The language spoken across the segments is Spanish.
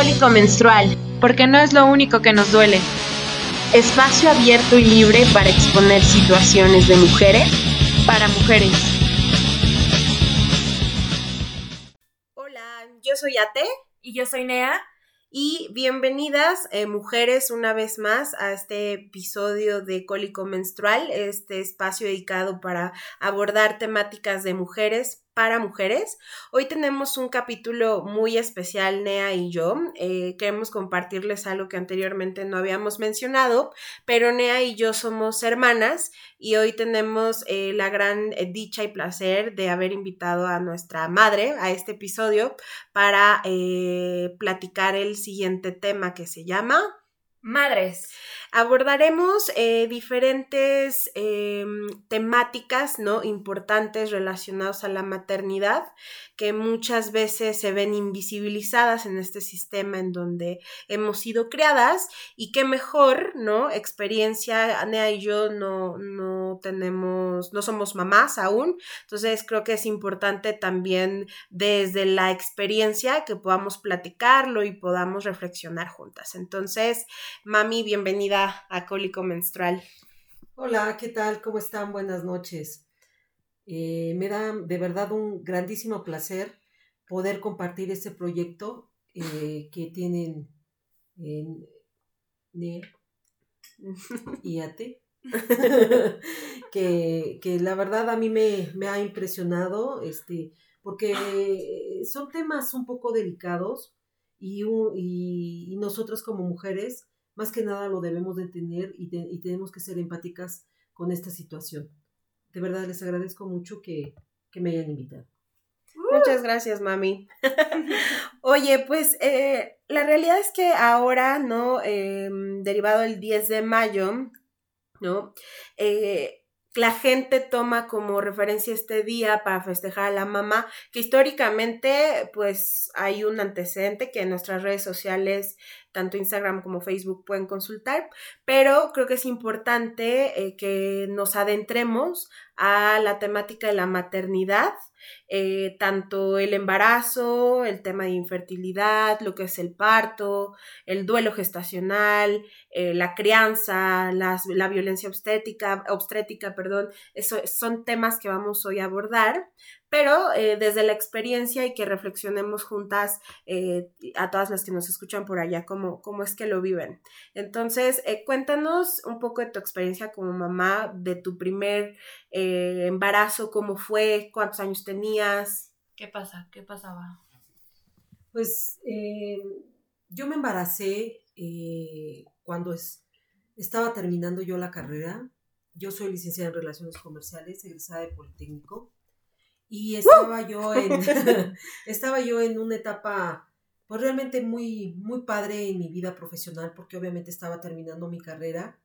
Cólico menstrual, porque no es lo único que nos duele. Espacio abierto y libre para exponer situaciones de mujeres para mujeres. Hola, yo soy Ate Y yo soy Nea. y bienvenidas eh, mujeres una vez más a este episodio de Cólico Menstrual, este espacio dedicado para abordar temáticas de mujeres para mujeres. Hoy tenemos un capítulo muy especial, Nea y yo. Eh, queremos compartirles algo que anteriormente no habíamos mencionado, pero Nea y yo somos hermanas y hoy tenemos eh, la gran eh, dicha y placer de haber invitado a nuestra madre a este episodio para platicar el siguiente tema que se llama Madres. Abordaremos eh, diferentes eh, temáticas ¿no? importantes relacionadas a la maternidad que muchas veces se ven invisibilizadas en este sistema en donde hemos sido creadas y qué mejor, ¿no? Experiencia, Anea y yo no, no tenemos, no somos mamás aún, entonces creo que es importante también desde la experiencia que podamos platicarlo y podamos reflexionar juntas. Entonces, mami, bienvenida a Cólico Menstrual. Hola, ¿qué tal? ¿Cómo están? Buenas noches. Eh, me da de verdad un grandísimo placer poder compartir este proyecto eh, que tienen en y Ate. que, que la verdad a mí me, me ha impresionado, este, porque son temas un poco delicados y, y, y nosotras como mujeres más que nada lo debemos de entender y, y tenemos que ser empáticas con esta situación. De verdad les agradezco mucho que, que me hayan invitado. Muchas gracias, mami. Oye, pues eh, la realidad es que ahora, ¿no? Em, derivado del 10 de mayo, ¿no? Eh, la gente toma como referencia este día para festejar a la mamá, que históricamente, pues hay un antecedente que en nuestras redes sociales, tanto Instagram como Facebook, pueden consultar, pero creo que es importante eh, que nos adentremos a la temática de la maternidad eh, tanto el embarazo, el tema de infertilidad, lo que es el parto, el duelo gestacional, eh, la crianza, la violencia obstétrica, obstétrica, perdón, eso son temas que vamos hoy a abordar, pero eh, desde la experiencia y que reflexionemos juntas eh, a todas las que nos escuchan por allá cómo, cómo es que lo viven. Entonces, eh, cuéntanos un poco de tu experiencia como mamá, de tu primer eh, embarazo, cómo fue, cuántos años tenías. ¿Qué pasa? ¿Qué pasaba? Pues eh, yo me embaracé eh, cuando es- estaba terminando yo la carrera. Yo soy licenciada en Relaciones Comerciales, egresada de Politécnico. Y estaba yo en estaba yo en una etapa pues realmente muy muy padre en mi vida profesional porque obviamente estaba terminando mi carrera,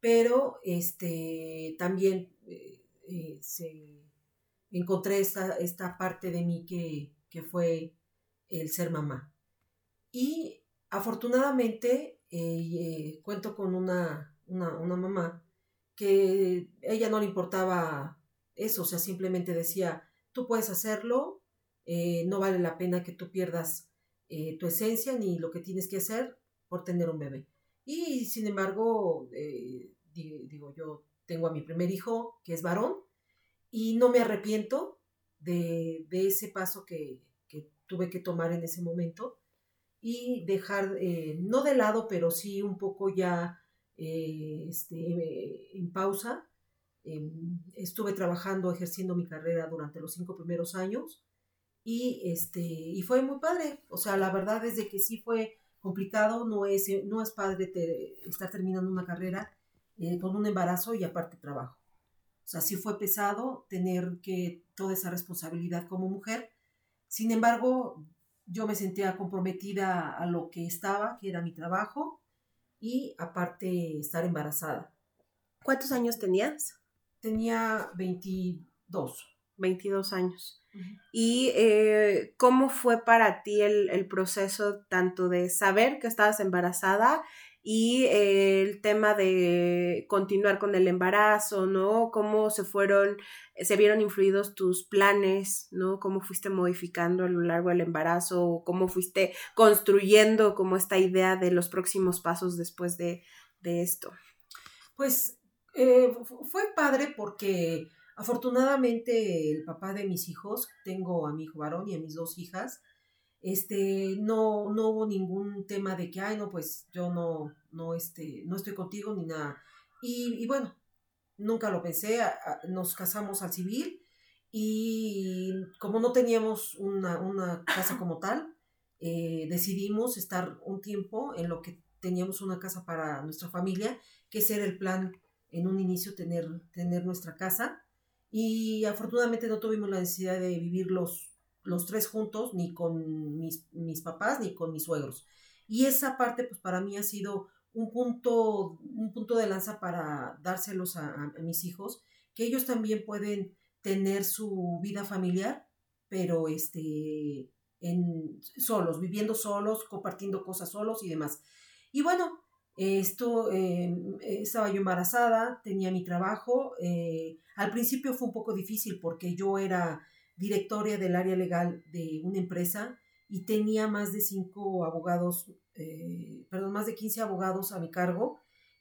pero este también eh, eh, se encontré esta, esta parte de mí que, que fue el ser mamá. Y afortunadamente eh, cuento con una, una, una mamá que a ella no le importaba eso, o sea, simplemente decía, tú puedes hacerlo, eh, no vale la pena que tú pierdas eh, tu esencia ni lo que tienes que hacer por tener un bebé. Y sin embargo, eh, di- digo, yo tengo a mi primer hijo, que es varón, y no me arrepiento de, de ese paso que, que tuve que tomar en ese momento y dejar, no de lado, pero sí un poco ya eh, este, en pausa. Eh, estuve trabajando, ejerciendo mi carrera durante los cinco primeros años y, este, y fue muy padre. O sea, la verdad es de que sí fue complicado, no es, no es padre te- estar terminando una carrera eh, con un embarazo y aparte trabajo. O sea, sí fue pesado tener que toda esa responsabilidad como mujer. Sin embargo, yo me sentía comprometida a lo que estaba, que era mi trabajo, y aparte estar embarazada. ¿Cuántos años tenías? Tenía 22. 22 años. ¿Y eh, cómo fue para ti el, el proceso tanto de saber que estabas embarazada y eh, el tema de continuar con el embarazo, ¿no? Cómo se fueron, se vieron influidos tus planes, ¿no? Cómo fuiste modificando a lo largo del embarazo, cómo fuiste construyendo como esta idea de los próximos pasos después de, de esto. Pues eh, fue padre porque afortunadamente el papá de mis hijos, tengo a mi hijo varón y a mis dos hijas, este, no, no hubo ningún tema de que, ay, no, pues yo no, no, este, no estoy contigo ni nada. Y, bueno, nunca lo pensé, nos casamos al civil y como no teníamos una, una casa como tal, eh, decidimos estar un tiempo en lo que teníamos una casa para nuestra familia, que ese el plan en un inicio, tener, tener nuestra casa. Y afortunadamente no tuvimos la necesidad de vivir los los tres juntos, ni con mis, mis papás, ni con mis suegros. Y esa parte, pues para mí ha sido un punto, un punto de lanza para dárselos a, mis hijos, que ellos también pueden tener su vida familiar, pero este, en, solos, viviendo solos, compartiendo cosas solos y demás. Y bueno, esto, em, estaba yo embarazada, tenía mi trabajo. Eh, al principio fue un poco difícil porque yo era directoria del área legal de una empresa y tenía más de cinco abogados, eh, perdón, más de 15 abogados a mi cargo.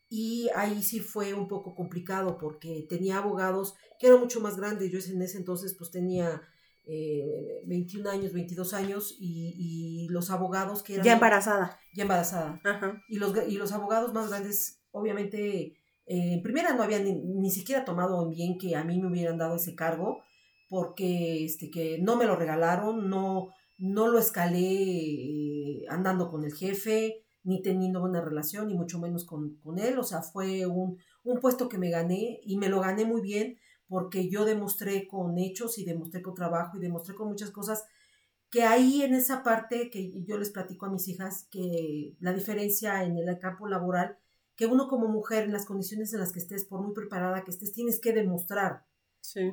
Y ahí sí fue un poco complicado porque tenía abogados que eran mucho más grandes. Yo en ese entonces pues tenía 21 eh, años, 22 años y, los abogados que eran... Ya embarazada. Ya embarazada. Y, los, y los abogados más grandes, obviamente, eh, en primera no habían ni, ni, siquiera tomado en bien que a mí me hubieran dado ese cargo porque este, que no me lo regalaron, no, no lo escalé eh, andando con el jefe, ni teniendo buena relación, ni mucho menos con, él. O sea, fue un, un, puesto que me gané y me lo gané muy bien porque yo demostré con hechos y demostré con trabajo y demostré con muchas cosas que ahí en esa parte que yo les platico a mis hijas, que la diferencia en el campo laboral, que uno como mujer en las condiciones en las que estés, por muy preparada que estés, tienes que demostrar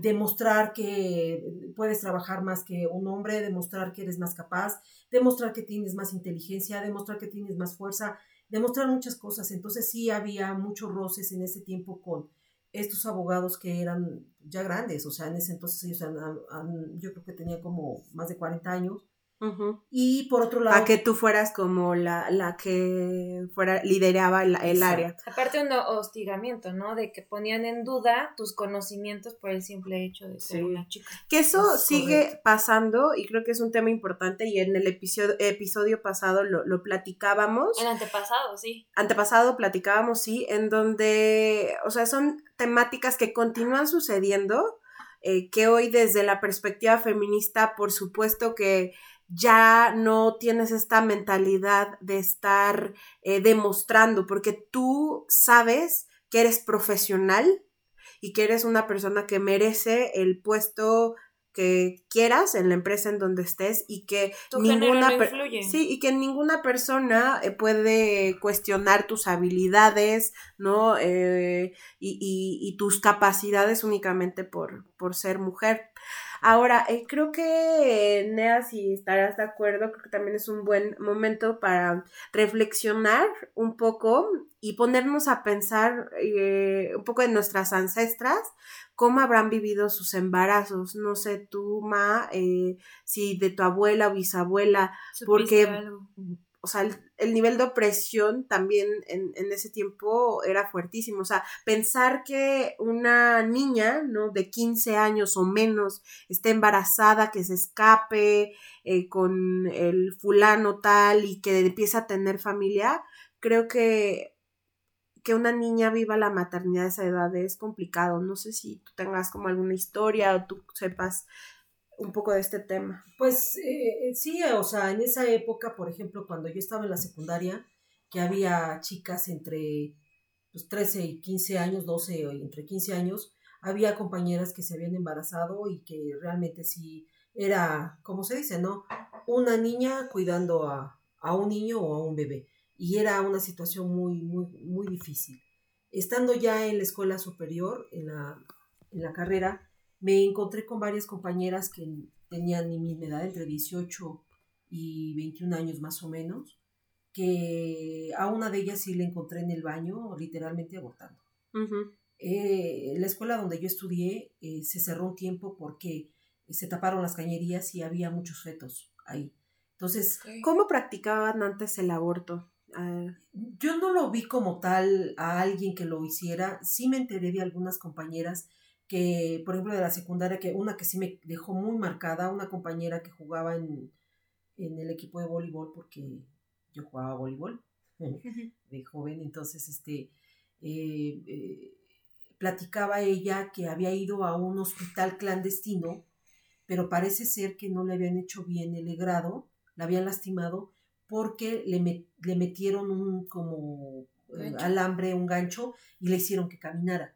demostrar que puedes trabajar más que un hombre, demostrar que eres más capaz, demostrar que tienes más inteligencia, demostrar que tienes más fuerza, demostrar muchas cosas. Entonces sí había muchos roces en ese tiempo con estos abogados que eran ya grandes, o sea, en ese entonces ellos yo creo que tenían como más de 40 años y por otro lado... A que tú fueras como la, la que fuera, lideraba el, área. Aparte un hostigamiento, ¿no? De que ponían en duda tus conocimientos por el simple hecho de ser una chica. Que eso sigue pasando y creo que es un tema importante y en el episodio, episodio pasado lo, lo platicábamos. El antepasado, sí. Antepasado platicábamos, sí, en donde, o sea, son temáticas que continúan sucediendo. Eh, que hoy desde la perspectiva feminista, por supuesto que ya no tienes esta mentalidad de estar eh, demostrando, porque tú sabes que eres profesional y que eres una persona que merece el puesto que quieras en la empresa en donde estés y que ninguna sí y que ninguna persona eh, puede cuestionar tus habilidades no eh, y, y, tus capacidades únicamente por, por ser mujer Ahora, eh, creo que, Nea, si estarás de acuerdo, creo que también es un buen momento para reflexionar un poco y ponernos a pensar eh, un poco en nuestras ancestras, cómo habrán vivido sus embarazos. No sé, tú, Ma, eh, si de tu abuela o bisabuela, porque o sea, el, nivel de opresión también en, en, ese tiempo era fuertísimo. O sea, pensar que una niña, ¿no? De 15 años o menos esté embarazada, que se escape eh, con el fulano tal y que empieza a tener familia, creo que que una niña viva la maternidad a esa edad es complicado. No sé si tú tengas como alguna historia o tú sepas un poco de este tema. Pues eh, eh, sí, o sea, en esa época, por ejemplo, cuando yo estaba en la secundaria, que había chicas entre pues, 13 y 15 años, 12 o entre 15 años, había compañeras que se habían embarazado y que realmente sí era, como se dice, ¿no? Una niña cuidando a, a un niño o a un bebé. Y era una situación muy, muy, muy difícil. Estando ya en la escuela superior, en la, en la carrera, me encontré con varias compañeras que tenían mi misma edad, entre 18 y 21 años más o menos, que a una de ellas sí le encontré en el baño, literalmente abortando. Eh, la escuela donde yo estudié eh, se cerró un tiempo porque se taparon las cañerías y había muchos fetos ahí. Entonces, ¿cómo practicaban antes el aborto? Yo no lo vi como tal a alguien que lo hiciera. Sí me enteré de algunas compañeras que, por ejemplo, de la secundaria, que una que sí me dejó muy marcada, una compañera que jugaba en, en el equipo de voleibol, porque yo jugaba voleibol de joven, entonces, este, eh, eh, platicaba ella que había ido a un hospital clandestino, pero parece ser que no le habían hecho bien el grado, la habían lastimado porque le, le metieron un como eh, alambre, un gancho y le hicieron que caminara.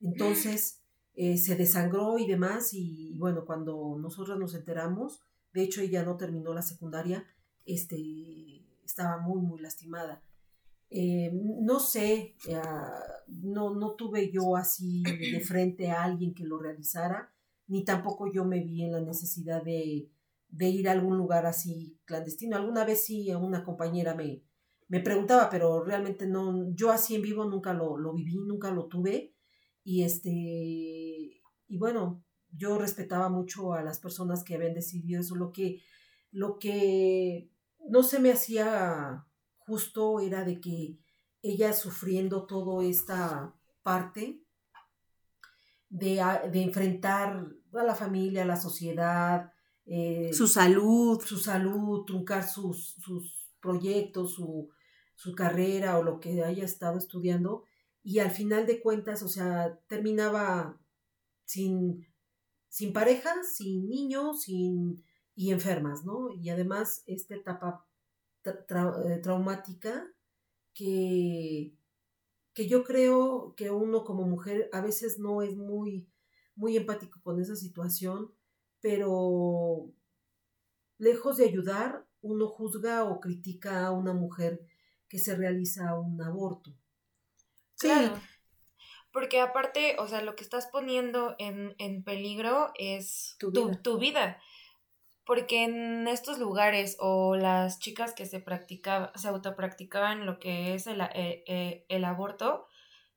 Entonces eh, se desangró y demás y, bueno, cuando nosotros nos enteramos, de hecho ella no terminó la secundaria, este, estaba muy, muy lastimada. Eh, no sé, no, no tuve yo así de frente a alguien que lo realizara, ni tampoco yo me vi en la necesidad de, de ir a algún lugar así clandestino. Alguna vez sí una compañera me, me preguntaba, pero realmente no, yo así en vivo nunca lo, lo viví, nunca lo tuve. Y este, y bueno, yo respetaba mucho a las personas que habían decidido eso. Lo que, lo que no se me hacía justo era de que ella sufriendo toda esta parte de, de enfrentar a la familia, a la sociedad, eh, su salud. Su salud, truncar sus, sus proyectos, su, su, carrera o lo que haya estado estudiando. Y al final de cuentas, o sea, terminaba sin, sin pareja, sin niños, sin, y enfermas, ¿no? Y además esta etapa eh, traumática que, que yo creo que uno como mujer a veces no es muy, muy empático con esa situación pero lejos de ayudar, uno juzga o critica a una mujer que se realiza un aborto. Claro. Porque aparte, o sea, lo que estás poniendo en, en peligro es tu vida. Tu, vida. Porque en estos lugares o las chicas que se practicaban, se autopracticaban lo que es el, eh, eh, el aborto,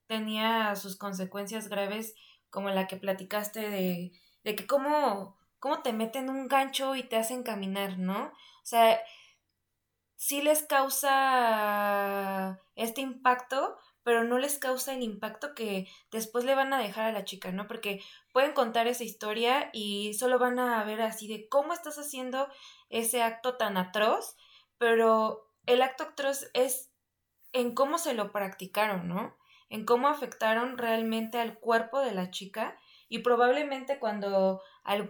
tenía sus consecuencias graves como la que platicaste de, de que cómo cómo te meten un gancho y te hacen caminar, ¿no? O sea, sí les causa este impacto, pero no les causa el impacto que después le van a dejar a la chica, ¿no? Porque pueden contar esa historia y solo van a ver así de cómo estás haciendo ese acto tan atroz, pero el acto atroz es en cómo se lo practicaron, ¿no? En cómo afectaron realmente al cuerpo de la chica y probablemente cuando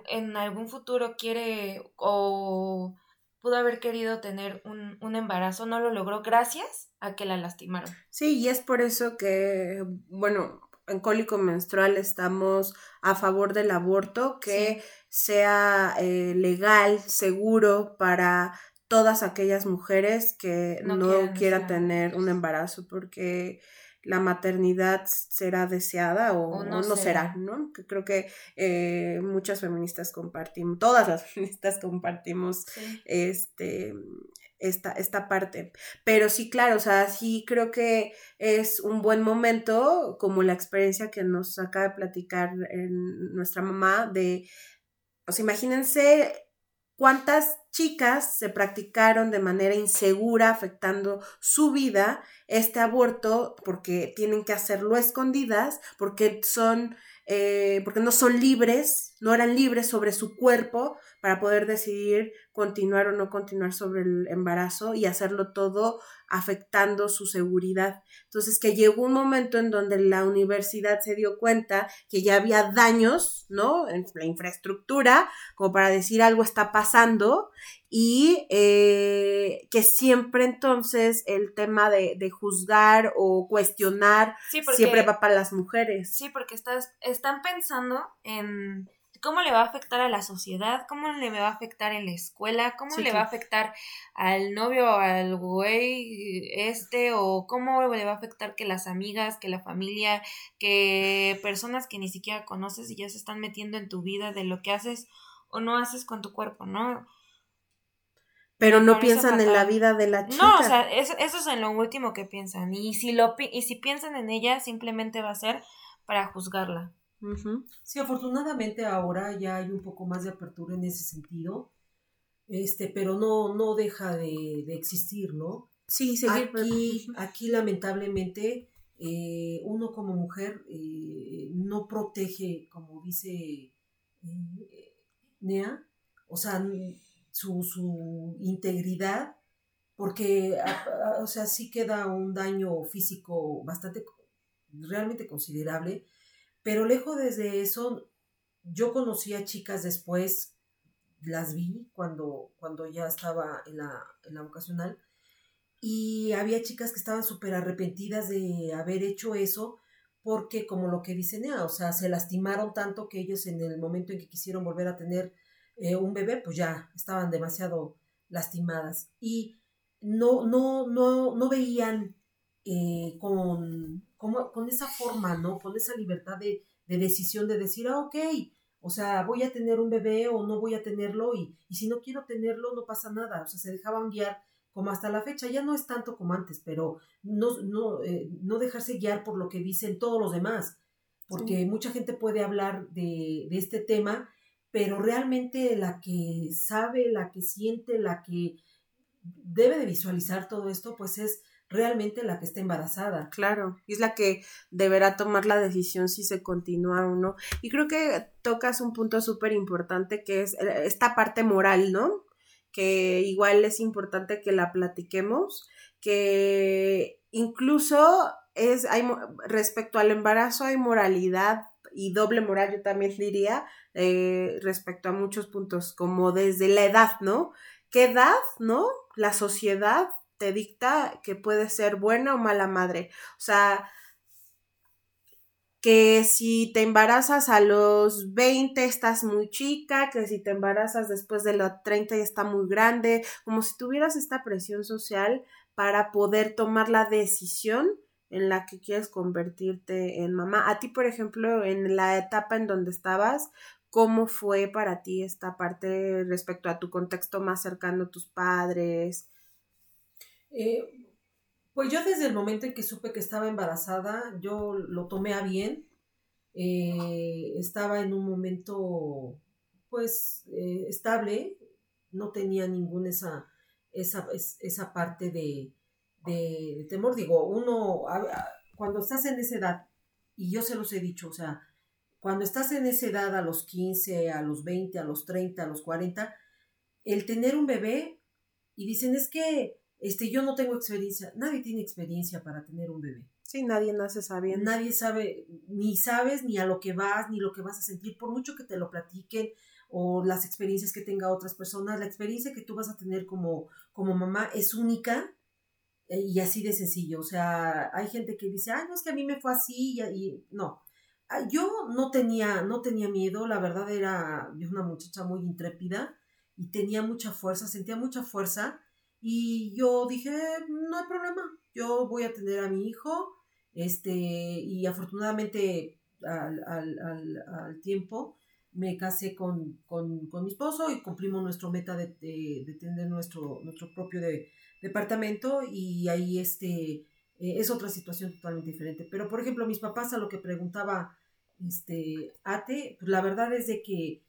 en algún futuro quiere o pudo haber querido tener un, un, embarazo, no lo logró gracias a que la lastimaron. Sí, y es por eso que, bueno, en cólico menstrual estamos a favor del aborto, que sea eh, legal, seguro para todas aquellas mujeres que no, no quieran tener un embarazo, porque la maternidad será deseada o, no, será. ¿no? Que creo que eh, muchas feministas compartimos, todas las feministas compartimos este esta, esta parte. Pero sí, claro, o sea, sí creo que es un buen momento, como la experiencia que nos acaba de platicar en nuestra mamá, de, o sea, imagínense cuántas chicas se practicaron de manera insegura, afectando su vida, este aborto, porque tienen que hacerlo escondidas, porque son, eh, porque no son libres, no eran libres sobre su cuerpo para poder decidir continuar o no continuar sobre el embarazo y hacerlo todo afectando su seguridad. Entonces, que llegó un momento en donde la universidad se dio cuenta que ya había daños, ¿no? En la infraestructura, como para decir algo está pasando y eh, que siempre entonces el tema de, de juzgar o cuestionar siempre va para las mujeres. Sí, porque estás, están pensando en cómo le va a afectar a la sociedad, cómo le va a afectar en la escuela, cómo le va a afectar al novio, al güey este, o cómo le va a afectar que las amigas, que la familia, que personas que ni siquiera conoces y ya se están metiendo en tu vida de lo que haces o no haces con tu cuerpo, ¿no? Pero no piensan en la vida de la chica. No, o sea, eso, eso, es en lo último que piensan. Y si, lo, y si piensan en ella, simplemente va a ser para juzgarla. Sí, afortunadamente ahora ya hay un poco más de apertura en ese sentido, este, pero no, no deja de, existir, ¿no? Sí, seguir. Aquí, aquí lamentablemente, eh, uno como mujer eh, no protege, como dice eh, Nea, o sea, su, su integridad, porque, o sea, sí queda un daño físico bastante, realmente considerable, pero lejos desde eso, yo conocí a chicas después, las vi cuando, cuando ya estaba en la, en la vocacional, y había chicas que estaban súper arrepentidas de haber hecho eso, porque como lo que dice Nea, o sea, se lastimaron tanto que ellos en el momento en que quisieron volver a tener eh, un bebé, pues ya estaban demasiado lastimadas y no, no, no, no veían eh, con, con esa forma, ¿no? Con esa libertad de, decisión de decir, ah, ok, o sea, voy a tener un bebé o no voy a tenerlo y, y si no quiero tenerlo no pasa nada, o sea, se dejaban guiar como hasta la fecha, ya no es tanto como antes, pero no, no, eh, no dejarse guiar por lo que dicen todos los demás, porque mucha gente puede hablar de, de este tema pero realmente la que sabe, la que siente, la que debe de visualizar todo esto, pues es realmente la que está embarazada. Claro, es la que deberá tomar la decisión si se continúa o no. Y creo que tocas un punto súper importante que es eh, esta parte moral, ¿no? Que igual es importante que la platiquemos, que incluso es, hay, respecto al embarazo hay moralidad y doble moral, yo también diría, eh, respecto a muchos puntos, como desde la edad, ¿no? ¿Qué edad, ¿no? La sociedad te dicta que puede ser buena o mala madre. O sea, que si te embarazas a los 20 estás muy chica, que si te embarazas después de los 30 ya está muy grande, como si tuvieras esta presión social para poder tomar la decisión en la que quieres convertirte en mamá. A ti, por ejemplo, en la etapa en donde estabas, ¿cómo fue para ti esta parte respecto a tu contexto más cercano, tus padres? Eh, pues yo desde el momento en que supe que estaba embarazada, yo lo tomé a bien. Eh, estaba en un momento, pues, eh, estable, no tenía ninguna esa, esa, esa parte de, de, temor. Digo, uno, cuando estás en esa edad, y yo se los he dicho, o sea, cuando estás en esa edad a los 15, a los 20, a los 30, a los 40, el tener un bebé, y dicen, es que este, yo no tengo experiencia, nadie tiene experiencia para tener un bebé. Sí, nadie nace sabiendo. Nadie sabe, ni sabes ni a lo que vas, ni lo que vas a sentir, por mucho que te lo platiquen o las experiencias que tenga otras personas, la experiencia que tú vas a tener como, como mamá es única y así de sencillo. O sea, hay gente que dice, ay, no, es que a mí me fue así y, no. Ah, yo no tenía, no tenía miedo, la verdad era una muchacha muy intrépida y tenía mucha fuerza, sentía mucha fuerza y yo dije, no hay problema, yo voy a tener a mi hijo, este, y afortunadamente al, al, al, tiempo me casé con, con, con, mi esposo y cumplimos nuestro meta de, de, tener nuestro, nuestro propio de, departamento y ahí este, eh, es otra situación totalmente diferente. Pero, por ejemplo, mis papás a lo que preguntaba este, Ate, pues la verdad es de que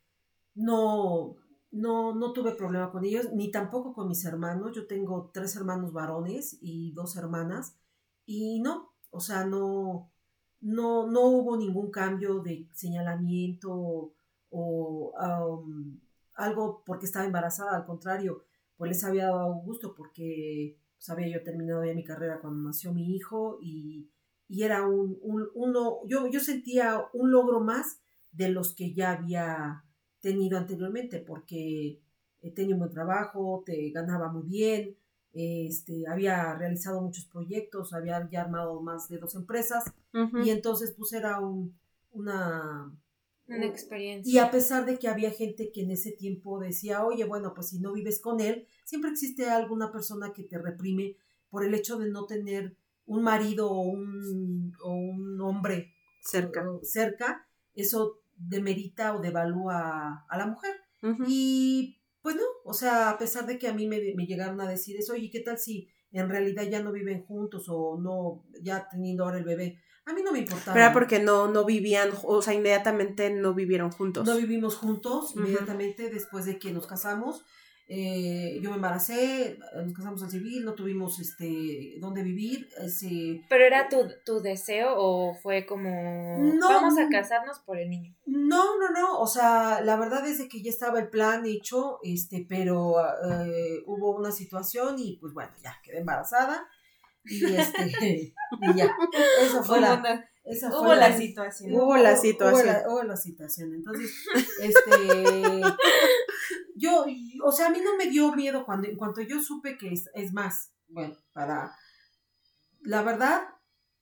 no, no, no tuve problema con ellos, ni tampoco con mis hermanos. Yo tengo tres hermanos varones y dos hermanas y no, o sea, no, no, no hubo ningún cambio de señalamiento o um, algo porque estaba embarazada, al contrario, pues les había dado gusto porque pues, había yo terminado ya mi carrera cuando nació mi hijo y, era un, un uno, yo, yo sentía un logro más de los que ya había tenido anteriormente porque tenía un buen trabajo, te ganaba muy bien, este, había realizado muchos proyectos, había ya armado más de dos empresas y entonces pues era un, una, una experiencia. Y a pesar de que había gente que en ese tiempo decía, oye, bueno, pues si no vives con él, siempre existe alguna persona que te reprime por el hecho de no tener un marido o un, o un hombre cerca. cerca, eso demerita o devalúa a la mujer. Y pues no, o sea, a pesar de que a mí me, me llegaron a decir eso, oye, ¿qué tal si en realidad ya no viven juntos o no, ya teniendo ahora el bebé? A mí no me importaba. Pero era porque no, no vivían, o sea, inmediatamente no vivieron juntos. No vivimos juntos, inmediatamente después de que nos casamos. Eh, yo me embaracé, nos casamos al civil, no tuvimos este dónde vivir. Ese... ¿Pero era tu, tu deseo o fue como no, vamos a casarnos por el niño? No, no, no. O sea, la verdad es que ya estaba el plan hecho, este, pero eh, hubo una situación y pues bueno, ya quedé embarazada. Y este, y ya. Eso fue la, esa hubo fue la, situación. Hubo, la situación. Hubo la, situación. Entonces, este, yo, o sea, a mí no me dio miedo cuando, en cuanto yo supe que es, es más, bueno, para, la verdad,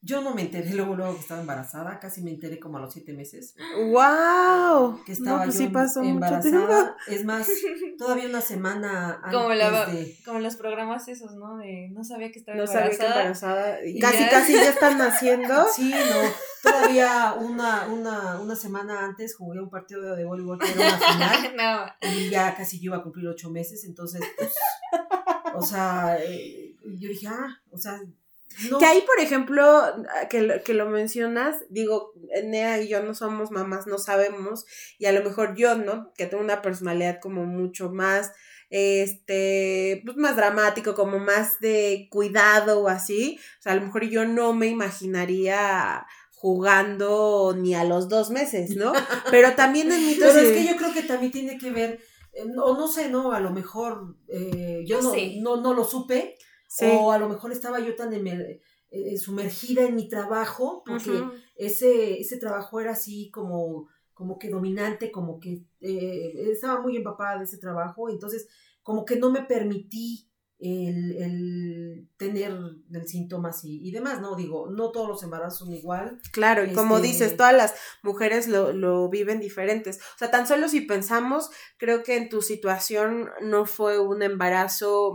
yo no me enteré luego, luego que estaba embarazada, casi me enteré como a los siete meses. ¡Wow! Que estaba pues yo embarazada. Es más, todavía una semana antes como, la, como los programas esos, ¿no? De no sabía que estaba no embarazada. Sabía que embarazada. casi, casi ya están naciendo. Sí, no. Todavía una, una, una semana antes jugué un partido de, voleibol que era una final. no. Y ya casi yo iba a cumplir ocho meses, entonces, pues, o sea, eh, yo dije, ah, o sea, que ahí, por ejemplo, que, que lo mencionas, digo, Nea y yo no somos mamás, no sabemos, y a lo mejor yo, ¿no? Que tengo una personalidad como mucho más, este, pues más dramático, como más de cuidado o así, o sea, a lo mejor yo no me imaginaría jugando ni a los dos meses, ¿no? Pero también en mi Pero es que yo creo que también tiene que ver, eh, o no, sé, ¿no? A lo mejor eh, yo no, no, no, lo supe, o a lo mejor estaba yo tan eh, sumergida en mi trabajo, porque ese, ese trabajo era así como, como que dominante, como que eh, estaba muy empapada de ese trabajo, entonces como que no me permití el, tener el síntomas y, y, demás, ¿no? Digo, no todos los embarazos son igual. Claro, y como este dices, todas las mujeres lo, lo, viven diferentes. O sea, tan solo si pensamos, creo que en tu situación no fue un embarazo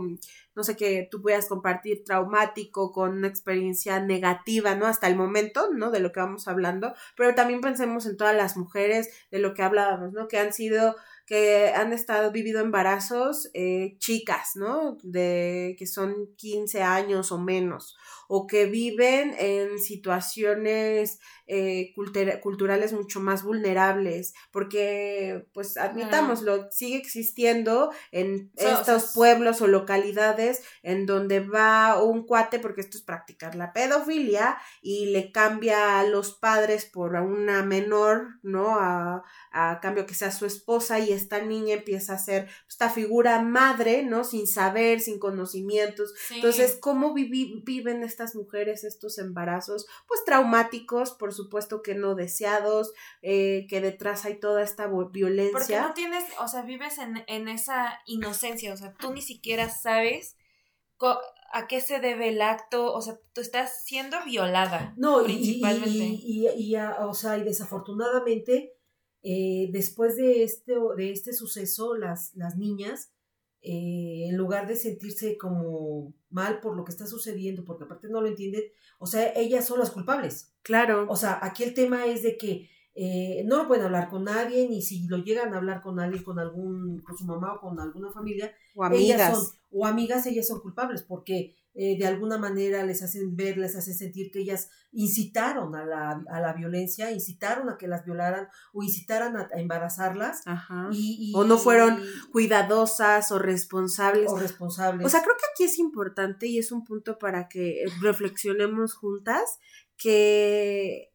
no sé, que tú puedas compartir traumático con una experiencia negativa, ¿no? Hasta el momento, ¿no? De lo que vamos hablando, pero también pensemos en todas las mujeres de lo que hablábamos, ¿no? Que han sido que han estado vivido embarazos eh, chicas, ¿no? De que son 15 años o menos, o que viven en situaciones eh, culturales mucho más vulnerables, porque, pues, admitámoslo, sigue existiendo en estos pueblos o localidades en donde va un cuate, porque esto es practicar la pedofilia, y le cambia a los padres por una menor, ¿no? A, a cambio que sea su esposa y esta niña empieza a ser esta figura madre, ¿no? Sin saber, sin conocimientos. Entonces, ¿cómo viven estas mujeres estos embarazos? Pues traumáticos, por supuesto que no deseados, eh, que detrás hay toda esta violencia. Porque no tienes, o sea, vives en, en esa inocencia, o sea, tú ni siquiera sabes a qué se debe el acto, o sea, tú estás siendo violada. No, principalmente. Y, y, y, o sea, y desafortunadamente eh, después de este, de este suceso, las, las niñas, eh, en lugar de sentirse como mal por lo que está sucediendo, porque aparte no lo entienden, o sea, ellas son las culpables. Claro. O sea, aquí el tema es de que eh, no lo pueden hablar con nadie, ni si lo llegan a hablar con alguien, con algún, con su mamá o con alguna familia, o amigas. o amigas, ellas son culpables, porque eh, de alguna manera les hacen ver, les hacen sentir que ellas incitaron a la, a la violencia, incitaron a que las violaran o incitaran a, embarazarlas. Y, o no fueron cuidadosas o responsables. O responsables. O sea, creo que aquí es importante y es un punto para que reflexionemos juntas que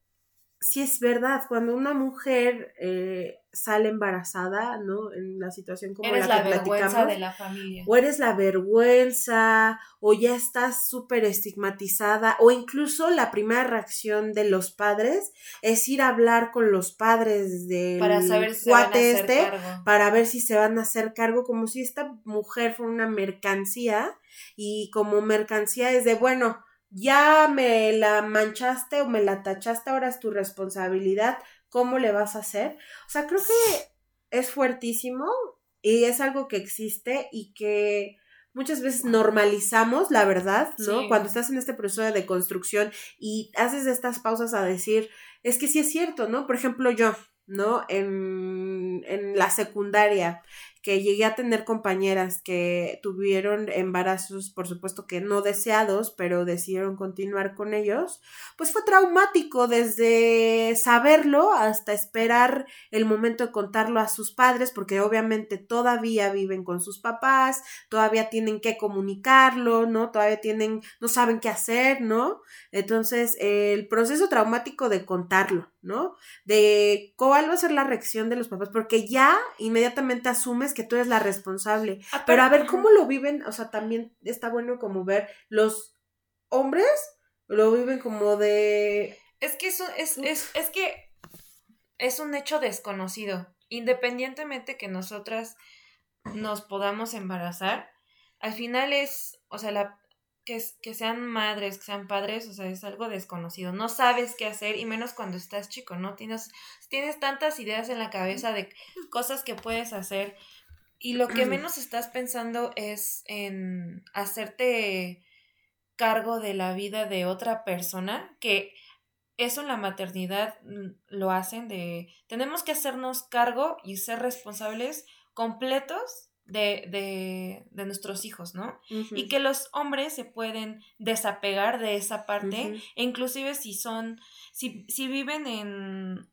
si es verdad, cuando una mujer eh, sale embarazada, ¿no? En la situación como eres la, vergüenza de la familia. O eres la vergüenza, o ya estás súper estigmatizada, o incluso la primera reacción de los padres es ir a hablar con los padres del para saber si cuate este, para ver si se van a hacer cargo, como si esta mujer fuera una mercancía, y como mercancía es de, bueno, ya me la manchaste o me la tachaste, ahora es tu responsabilidad, ¿cómo le vas a hacer? O sea, creo que es fuertísimo y es algo que existe y que muchas veces normalizamos, la verdad, ¿no? Cuando estás en este proceso de deconstrucción y haces estas pausas a decir, es que sí es cierto, ¿no? Por ejemplo, yo, ¿no? En, en la secundaria, que llegué a tener compañeras que tuvieron embarazos, por supuesto que no deseados, pero decidieron continuar con ellos, pues fue traumático desde saberlo hasta esperar el momento de contarlo a sus padres, porque obviamente todavía viven con sus papás, todavía tienen que comunicarlo, ¿no? Todavía tienen, no saben qué hacer, ¿no? Entonces, el proceso traumático de contarlo, ¿no? De cuál va a ser la reacción de los papás, porque ya inmediatamente asumes que tú eres la responsable. Ah, pero a ver cómo lo viven, o sea, también está bueno como ver los hombres lo viven como de... Es que eso es, es, es que es un hecho desconocido. Independientemente que nosotras nos podamos embarazar, al final es, o sea, la, que, que, sean madres, que sean padres, o sea, es algo desconocido. No sabes qué hacer, y menos cuando estás chico, ¿no? Tienes, tienes tantas ideas en la cabeza de cosas que puedes hacer, y lo que menos estás pensando es en hacerte cargo de la vida de otra persona, que eso en la maternidad mm, lo hacen de, tenemos que hacernos cargo y ser responsables completos de, de, de nuestros hijos, ¿no? Y que los hombres se pueden desapegar de esa parte, e inclusive si son, si, si viven en,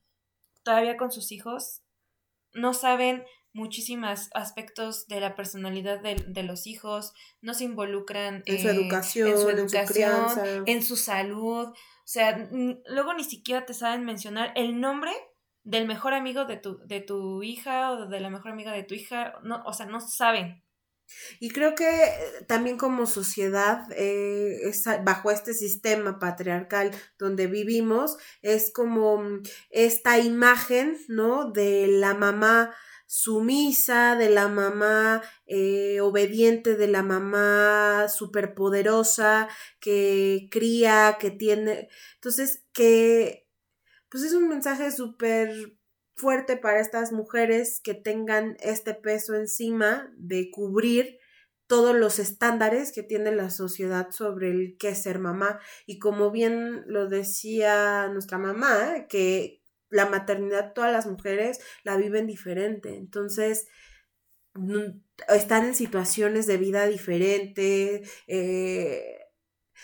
todavía con sus hijos, no saben muchísimos aspectos de la personalidad de, de, los hijos, no se involucran en su educación, en su, educación, en su salud, o sea, luego ni siquiera te saben mencionar el nombre del mejor amigo de tu, de tu hija o de la mejor amiga de tu hija, no, o sea, no saben. Y creo que eh, también como sociedad, eh, bajo este sistema patriarcal donde vivimos, es como mm, esta imagen, ¿no? De la mamá sumisa, de la mamá eh, obediente, de la mamá superpoderosa, que cría, que tiene. Entonces, que pues es un mensaje súper fuerte para estas mujeres que tengan este peso encima de cubrir todos los estándares que tiene la sociedad sobre el qué ser mamá. Y como bien lo decía nuestra mamá, que la maternidad todas las mujeres la viven diferente. Entonces, están en situaciones de vida diferentes. Eh,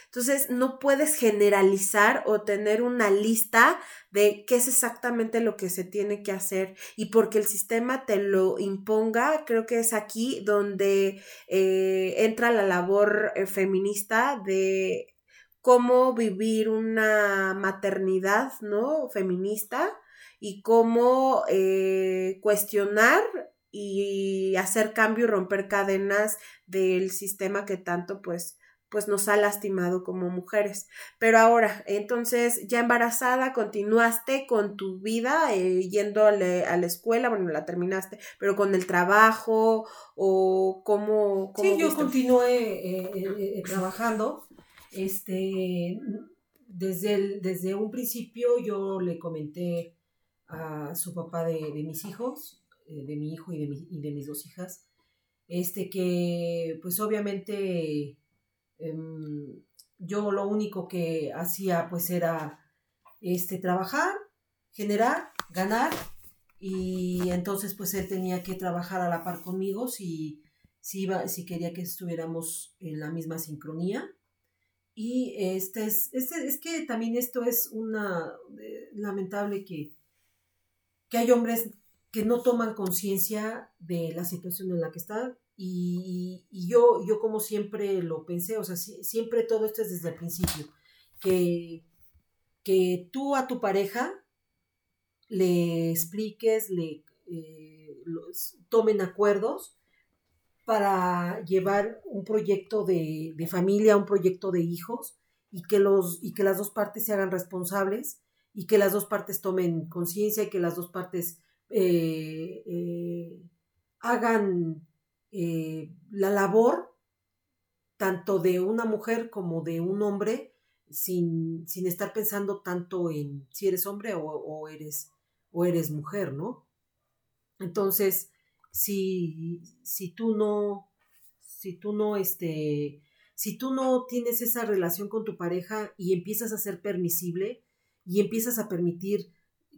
entonces, no puedes generalizar o tener una lista de qué es exactamente lo que se tiene que hacer y porque el sistema te lo imponga, creo que es aquí donde eh, entra la labor eh, feminista de cómo vivir una maternidad, ¿no? Feminista y cómo eh, cuestionar y hacer cambio y romper cadenas del sistema que tanto pues pues nos ha lastimado como mujeres. Pero ahora, entonces, ya embarazada, continuaste con tu vida eh, yendo a, la escuela, bueno, la terminaste, pero con el trabajo o cómo... sí, yo continué eh, eh, trabajando. Este, desde, desde un principio yo le comenté a su papá de, mis hijos, de mi hijo y de, y de mis dos hijas, este que pues obviamente Em, yo lo único que hacía pues era este, trabajar, generar, ganar y entonces pues él tenía que trabajar a la par conmigo si, si, si quería que estuviéramos en la misma sincronía. Y este es, este, es que también esto es una eh, lamentable que, que hay hombres que no toman conciencia de la situación en la que están. Y, yo, yo como siempre lo pensé, o sea, siempre todo esto es desde el principio, que, que tú a tu pareja le expliques, le eh, tomen acuerdos para llevar un proyecto de, familia, un proyecto de hijos, y que, los, y que las dos partes se hagan responsables, y que las dos partes tomen conciencia, y que las dos partes eh, eh, hagan eh, la labor tanto de una mujer como de un hombre sin, sin estar pensando tanto en si eres hombre o, eres, o eres mujer, ¿no? Entonces, si, si tú no, si tú no, este, si tú no tienes esa relación con tu pareja y empiezas a ser permisible y empiezas a permitir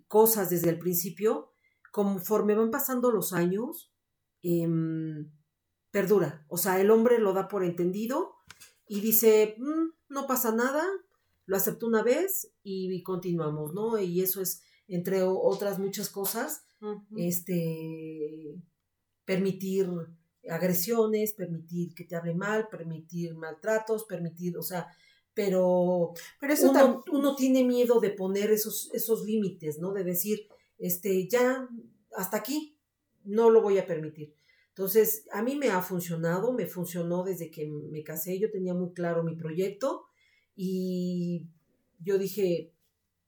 cosas desde el principio, conforme van pasando los años, em, perdura. O sea, el hombre lo da por entendido y dice, mm, no pasa nada, lo acepto una vez y, continuamos, ¿no? Y eso es, entre otras muchas cosas, este, permitir agresiones, permitir que te hable mal, permitir maltratos, permitir, o sea, pero, pero eso uno, uno, tiene miedo de poner esos, esos límites, ¿no? De decir, este, ya, hasta aquí, no lo voy a permitir. Entonces, a mí me ha funcionado, me funcionó desde que me casé, yo tenía muy claro mi proyecto y yo dije,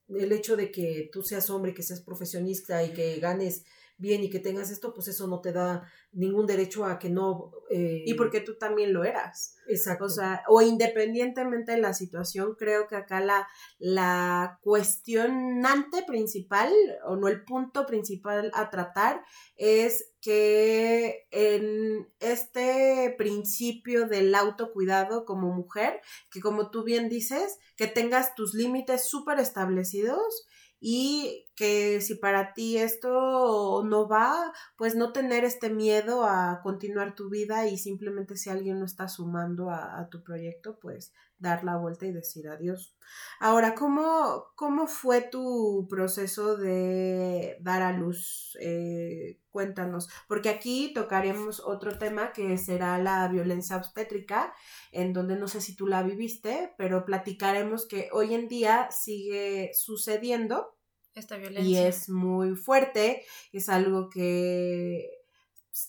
el hecho de que tú seas hombre, que seas profesionista y que ganes bien y que tengas esto, pues eso no te da ningún derecho a que no... Eh, y porque tú también lo eras. Exacto. O sea, o independientemente de la situación, creo que acá la, la cuestionante principal, o no el punto principal a tratar, es que en este principio del autocuidado como mujer, que como tú bien dices, que tengas tus límites súper establecidos y que si para ti esto no va, pues no tener este miedo a continuar tu vida y simplemente si alguien no está sumando a, tu proyecto, pues dar la vuelta y decir adiós. Ahora, ¿cómo, cómo fue tu proceso de dar a luz? Eh, cuéntanos, porque aquí tocaremos otro tema que será la violencia obstétrica, en donde no sé si tú la viviste, pero platicaremos que hoy en día sigue sucediendo esta violencia. Y es muy fuerte, es algo que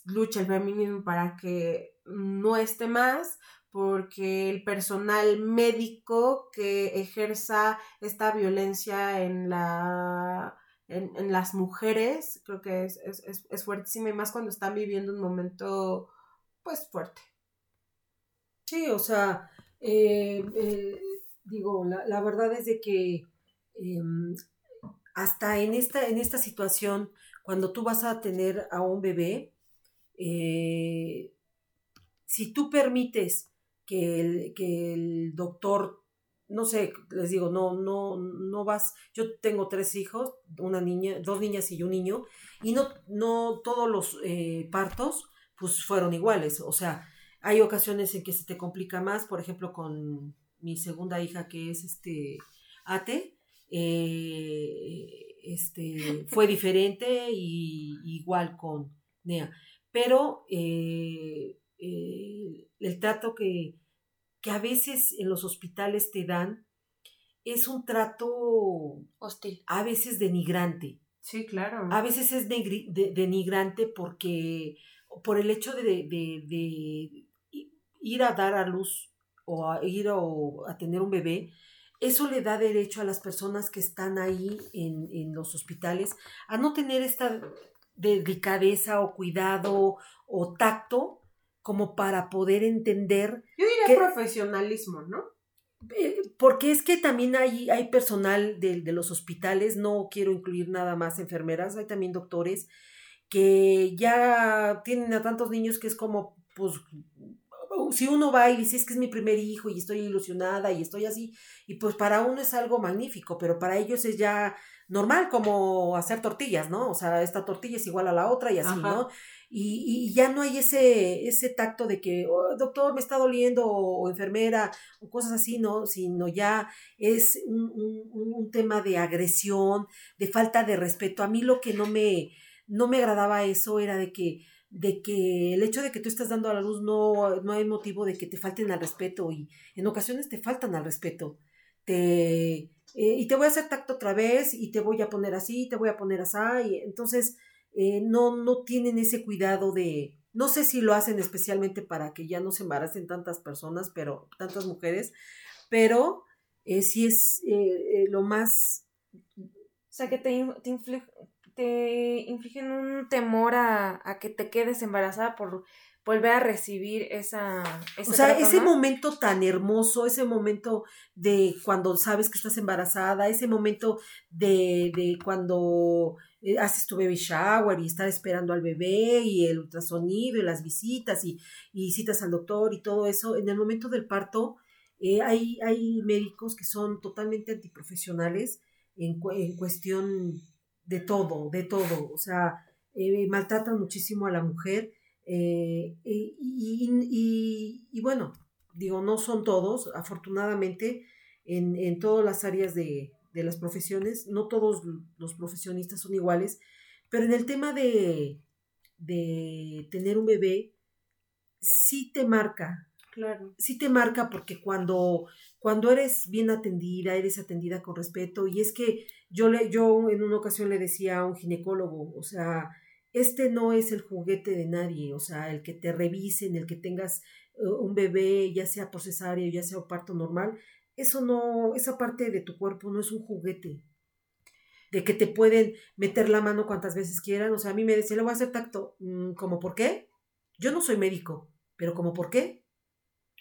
lucha el feminismo para que no esté más, porque el personal médico que ejerza esta violencia en la en, las mujeres, creo que es, es, es, fuertísima y más cuando están viviendo un momento pues fuerte. Sí, o sea, eh, eh, digo, la, la, verdad es de que em, hasta en esta, en esta situación, cuando tú vas a tener a un bebé, eh, si tú permites que el, que el doctor, no sé, les digo, no, no, no vas, yo tengo tres hijos, una niña, dos niñas y un niño, y no, no todos los eh, partos, pues fueron iguales, o sea, hay ocasiones en que se te complica más, por ejemplo, con mi segunda hija que es este Ate, eh, este, fue diferente y igual con Nea. Pero eh, eh, el trato que, que, a veces en los hospitales te dan es un trato hostil, a veces denigrante. Sí, claro. A veces es denigrante porque por el hecho de, de, ir a dar a luz o a ir a tener un bebé, eso le da derecho a las personas que están ahí en, los hospitales a no tener esta delicadeza o cuidado o tacto como para poder entender. Yo diría profesionalismo, ¿no? Eh, porque es que también hay, hay personal de, de, los hospitales, no quiero incluir nada más enfermeras, hay también doctores que ya tienen a tantos niños que es como, pues, si uno va y dice es que es mi primer hijo y estoy ilusionada y estoy así, y pues para uno es algo magnífico, pero para ellos es ya normal como hacer tortillas, ¿no? O sea, esta tortilla es igual a la otra y así, ¿no? Y, ya no hay ese, ese tacto de que, oh, doctor, me está doliendo, o, enfermera, o cosas así, ¿no? Sino ya es un, un, un, tema de agresión, de falta de respeto. A mí lo que no me, no me agradaba eso era de que de que el hecho de que tú estás dando a la luz no, no hay motivo de que te falten al respeto y en ocasiones te faltan al respeto. Te, eh, y te voy a hacer tacto otra vez y te voy a poner así, te voy a poner así. Y entonces eh, no, no tienen ese cuidado de, no sé si lo hacen especialmente para que ya no se embaracen tantas personas, pero tantas mujeres, pero eh, sí es eh, lo más... O sea, que te, te, te infligen un temor a, que te quedes embarazada por volver a recibir esa... o sea, ese momento tan hermoso, ese momento de cuando sabes que estás embarazada, ese momento de, de cuando eh, haces tu baby shower y estás esperando al bebé y el ultrasonido y las visitas y, y citas al doctor y todo eso, en el momento del parto eh, hay, hay médicos que son totalmente antiprofesionales en, en cuestión de todo, de todo. O sea, eh, maltratan muchísimo a la mujer. Eh, y, bueno, digo, no son todos, afortunadamente, en, en todas las áreas de, de, las profesiones, no todos los profesionistas son iguales, pero en el tema de, de tener un bebé, sí te marca. Claro. Sí te marca porque cuando, cuando eres bien atendida, eres atendida con respeto, y es que yo, le, yo en una ocasión le decía a un ginecólogo, o sea, este no es el juguete de nadie, o sea, el que te revisen, el que tengas eh, un bebé, ya sea por cesárea, ya sea parto normal, eso no, esa parte de tu cuerpo no es un juguete. De que te pueden meter la mano cuantas veces quieran. O sea, a mí me decía, le voy a hacer tacto. Mm, ¿Cómo por qué? Yo no soy médico, pero ¿cómo por qué?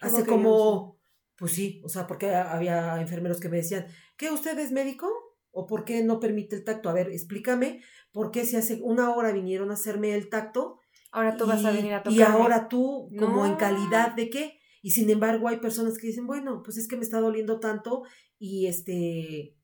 Hace como, pues sí, o sea, porque había enfermeros que me decían, ¿qué usted es médico? ¿O por qué no permite el tacto? A ver, explícame por qué si hace una hora vinieron a hacerme el tacto. Ahora tú vas a venir a tocar. Y ahora tú, como en calidad de qué? Y sin embargo hay personas que dicen, bueno, pues es que me está doliendo tanto y este,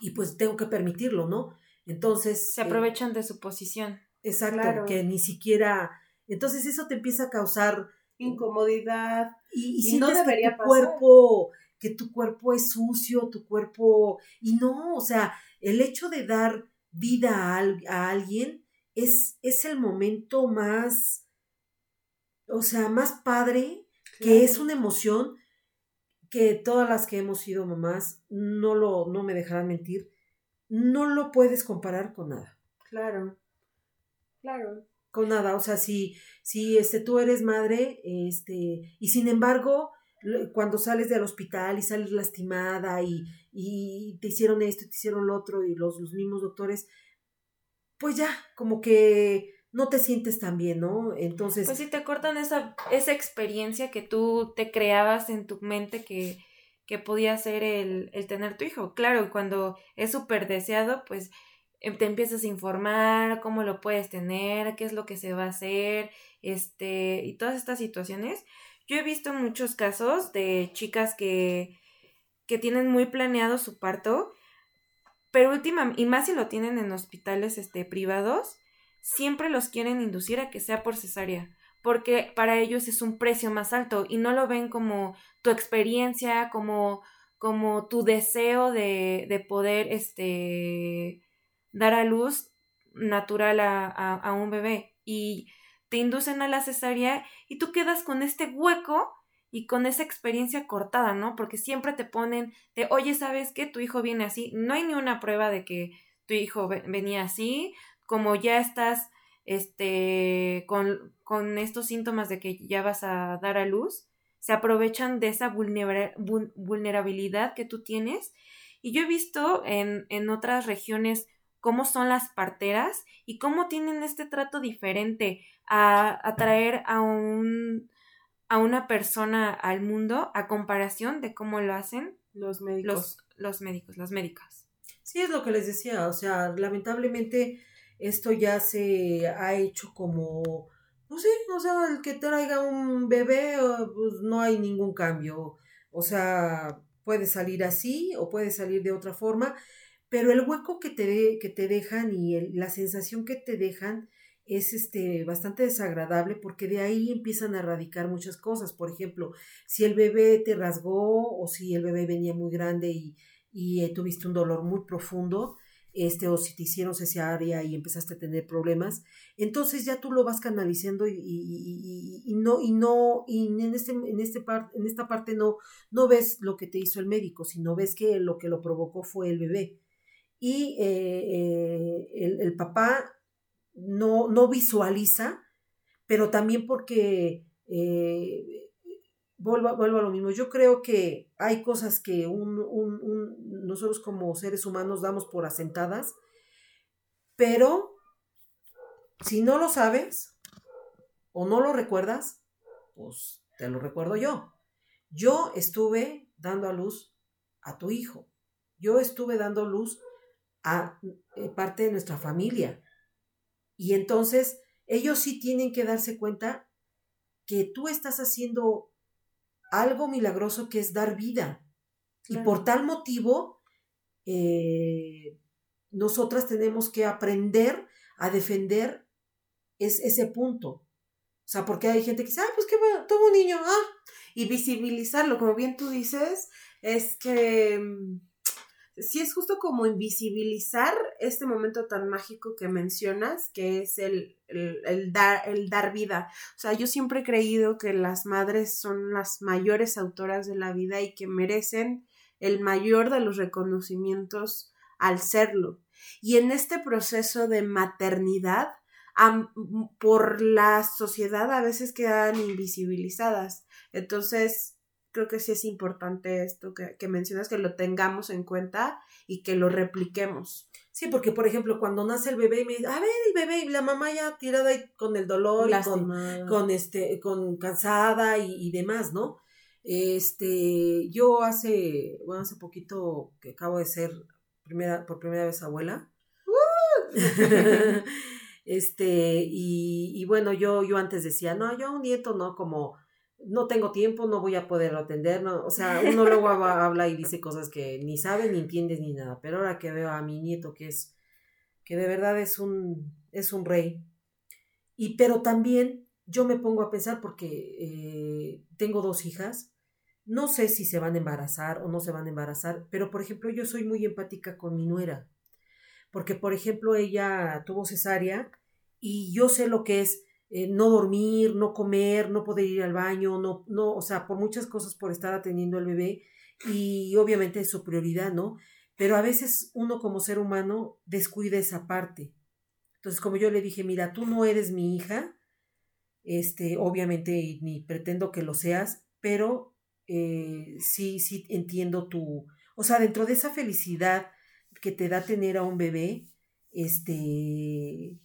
y pues tengo que permitirlo, ¿no? Entonces... Se eh, aprovechan de su posición. Exacto, que ni siquiera... Entonces eso te empieza a causar incomodidad y, y, no debería que tu cuerpo que tu cuerpo es sucio, tu cuerpo y no, o sea, el hecho de dar vida a, alguien es, es el momento más, o sea, más padre, que es una emoción que todas las que hemos sido mamás no lo, no me dejarán mentir, no lo puedes comparar con nada. Claro, claro. Con nada, o sea, si, si este, tú eres madre, este, y sin embargo, cuando sales del hospital y sales lastimada y, y te hicieron esto, te hicieron lo otro y los, los mismos doctores, pues ya, como que no te sientes tan bien, ¿no? Entonces... Pues si te cortan esa, esa experiencia que tú te creabas en tu mente que, que podía ser el, el tener tu hijo. Claro, cuando es súper deseado, pues em, te empiezas a informar cómo lo puedes tener, qué es lo que se va a hacer, este, y todas estas situaciones. Yo he visto muchos casos de chicas que, que tienen muy planeado su parto, pero última, y más si lo tienen en hospitales este, privados, siempre los quieren inducir a que sea por cesárea, porque para ellos es un precio más alto y no lo ven como tu experiencia, como, como tu deseo de, de poder este, dar a luz natural a, a un bebé. Y te inducen a la cesárea y tú quedas con este hueco y con esa experiencia cortada, ¿no? Porque siempre te ponen de, oye, ¿sabes qué? Tu hijo viene así. No hay ni una prueba de que tu hijo venía así. Como ya estás, este, con, con estos síntomas de que ya vas a dar a luz, se aprovechan de esa vulnerabilidad que tú tienes. Y yo he visto en, en otras regiones cómo son las parteras y cómo tienen este trato diferente a atraer a un a una persona al mundo a comparación de cómo lo hacen los médicos. Los, médicos, las médicas. Sí, es lo que les decía, o sea, lamentablemente esto ya se ha hecho como, pues sí, o sea, el que traiga un bebé, pues no hay ningún cambio, o sea, puede salir así o puede salir de otra forma, pero el hueco que te, que te dejan y la sensación que te dejan es este, bastante desagradable porque de ahí empiezan a radicar muchas cosas. Por ejemplo, si el bebé te rasgó o si el bebé venía muy grande y, y eh, tuviste un dolor muy profundo, este, o si te hicieron cesárea y empezaste a tener problemas, entonces ya tú lo vas canalizando y, y, no, y no, y en este, en este par, en esta parte no, no ves lo que te hizo el médico, sino ves que lo que lo provocó fue el bebé y eh, eh, el, papá no, no, visualiza, pero también porque eh, vuelvo, a lo mismo. Yo creo que hay cosas que nosotros como seres humanos damos por asentadas, pero si no lo sabes o no lo recuerdas, pues te lo recuerdo yo. Yo estuve dando a luz a tu hijo. Yo estuve dando luz a eh, parte de nuestra familia. Y entonces ellos sí tienen que darse cuenta que tú estás haciendo algo milagroso que es dar vida. Y por tal motivo, eh, nosotras tenemos que aprender a defender ese punto. O sea, porque hay gente que dice, ah, pues qué bueno, tuvo un niño, ah. Y visibilizarlo, como bien tú dices, es que mm, sí es justo como invisibilizar este momento tan mágico que mencionas, que es el, el, dar, el dar vida. O sea, yo siempre he creído que las madres son las mayores autoras de la vida y que merecen el mayor de los reconocimientos al serlo. Y en este proceso de maternidad, por la sociedad a veces quedan invisibilizadas. Entonces, creo que sí es importante esto que, mencionas, que lo tengamos en cuenta y que lo repliquemos. Sí, porque por ejemplo, cuando nace el bebé y me dice, a ver, el bebé, y la mamá ya tirada con el dolor, y con, con, este, con cansada y, demás, ¿no? Este, yo hace, bueno, hace poquito que acabo de ser primera, por primera vez abuela. este, y, y, bueno, yo, yo antes decía, no, yo un nieto no, como no tengo tiempo, no voy a poder atender, no, o sea, uno luego habla y dice cosas que ni sabe, ni entiende, ni nada, pero ahora que veo a mi nieto que es, que de verdad es un, es un rey, y pero también yo me pongo a pensar porque eh, tengo dos hijas, no sé si se van a embarazar o no se van a embarazar, pero por ejemplo yo soy muy empática con mi nuera, porque por ejemplo ella tuvo cesárea y yo sé lo que es eh, no dormir, no comer, no poder ir al baño, no, no, o sea, por muchas cosas por estar atendiendo al bebé y obviamente es su prioridad, ¿no? Pero a veces uno como ser humano descuida esa parte. Entonces, como yo le dije, mira, tú no eres mi hija, este, obviamente ni pretendo que lo seas, pero eh, sí, sí entiendo tu, o sea, dentro de esa felicidad que te da tener a un bebé, este,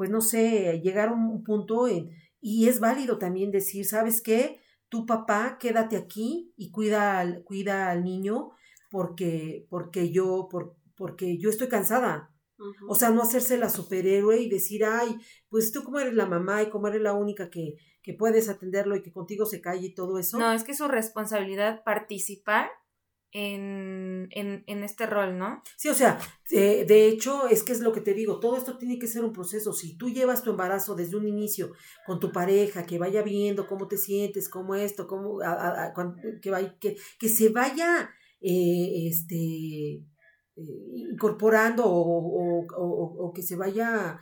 pues no sé, llegar a un punto en, y es válido también decir, ¿sabes qué? Tu papá, quédate aquí y cuida al, cuida al niño porque, porque yo, por, porque yo estoy cansada. O sea, no hacerse la superhéroe y decir, ay, pues tú como eres la mamá y como eres la única que, que puedes atenderlo y que contigo se calle y todo eso. No, es que es su responsabilidad participar en, en, en, este rol, ¿no? Sí, o sea, eh, de hecho, es que es lo que te digo, todo esto tiene que ser un proceso. Si tú llevas tu embarazo desde un inicio con tu pareja, que vaya viendo cómo te sientes, cómo esto, cómo, que, vaya, que, que se vaya, eh, este, eh, incorporando o, o, o, que se vaya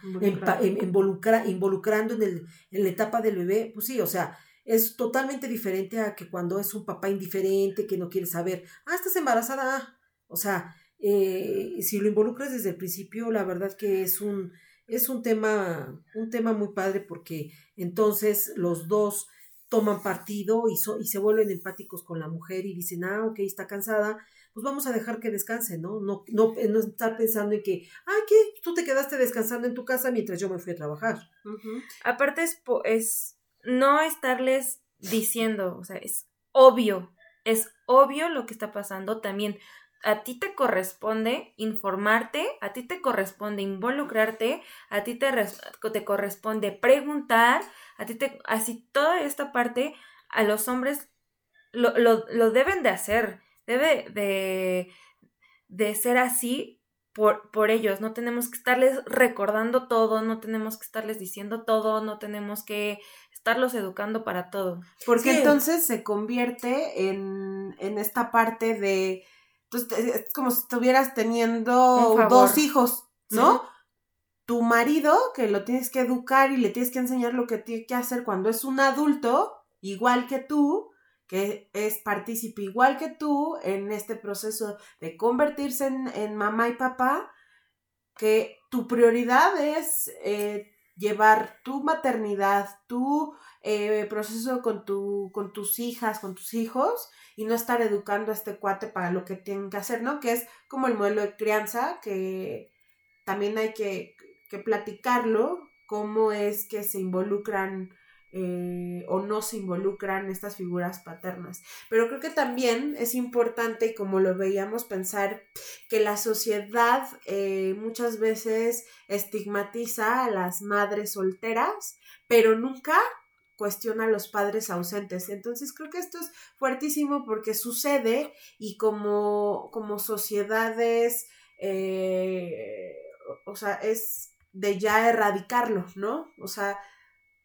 involucrando en, el, en la etapa del bebé, pues sí, o sea, es totalmente diferente a que cuando es un papá indiferente, que no quiere saber, ah, estás embarazada, o sea, eh, si lo involucras desde el principio, la verdad que es un, es un tema, un tema muy padre porque entonces los dos toman partido y, y se vuelven empáticos con la mujer y dicen, ah, ok, está cansada, pues vamos a dejar que descanse, ¿no? No, no, no estar pensando en que, ah, ¿qué? Tú te quedaste descansando en tu casa mientras yo me fui a trabajar. Aparte es, es no estarles diciendo, o sea, es obvio, es obvio lo que está pasando también. A ti te corresponde informarte, a ti te corresponde involucrarte, a ti te, corresponde preguntar, a ti te, así toda esta parte, a los hombres lo, lo, lo deben de hacer, debe de, de ser así por, por, ellos, no tenemos que estarles recordando todo, no tenemos que estarles diciendo todo, no tenemos que estarlos educando para todo. Porque entonces se convierte en, en esta parte de, entonces es como si estuvieras teniendo dos hijos, ¿no? Tu marido, que lo tienes que educar y le tienes que enseñar lo que tiene que hacer cuando es un adulto, igual que tú, que es partícipe igual que tú en este proceso de convertirse en, en mamá y papá, que tu prioridad es eh, llevar tu maternidad, tu eh, proceso con, tu, con tus hijas, con tus hijos, y no estar educando a este cuate para lo que tienen que hacer, ¿no? Que es como el modelo de crianza, que también hay que, que platicarlo, cómo es que se involucran eh, o no se involucran estas figuras paternas. Pero creo que también es importante, y como lo veíamos, pensar que la sociedad eh, muchas veces estigmatiza a las madres solteras, pero nunca cuestiona a los padres ausentes. Entonces creo que esto es fuertísimo porque sucede y como, como sociedades, eh, o sea, es de ya erradicarlo, ¿no? O sea,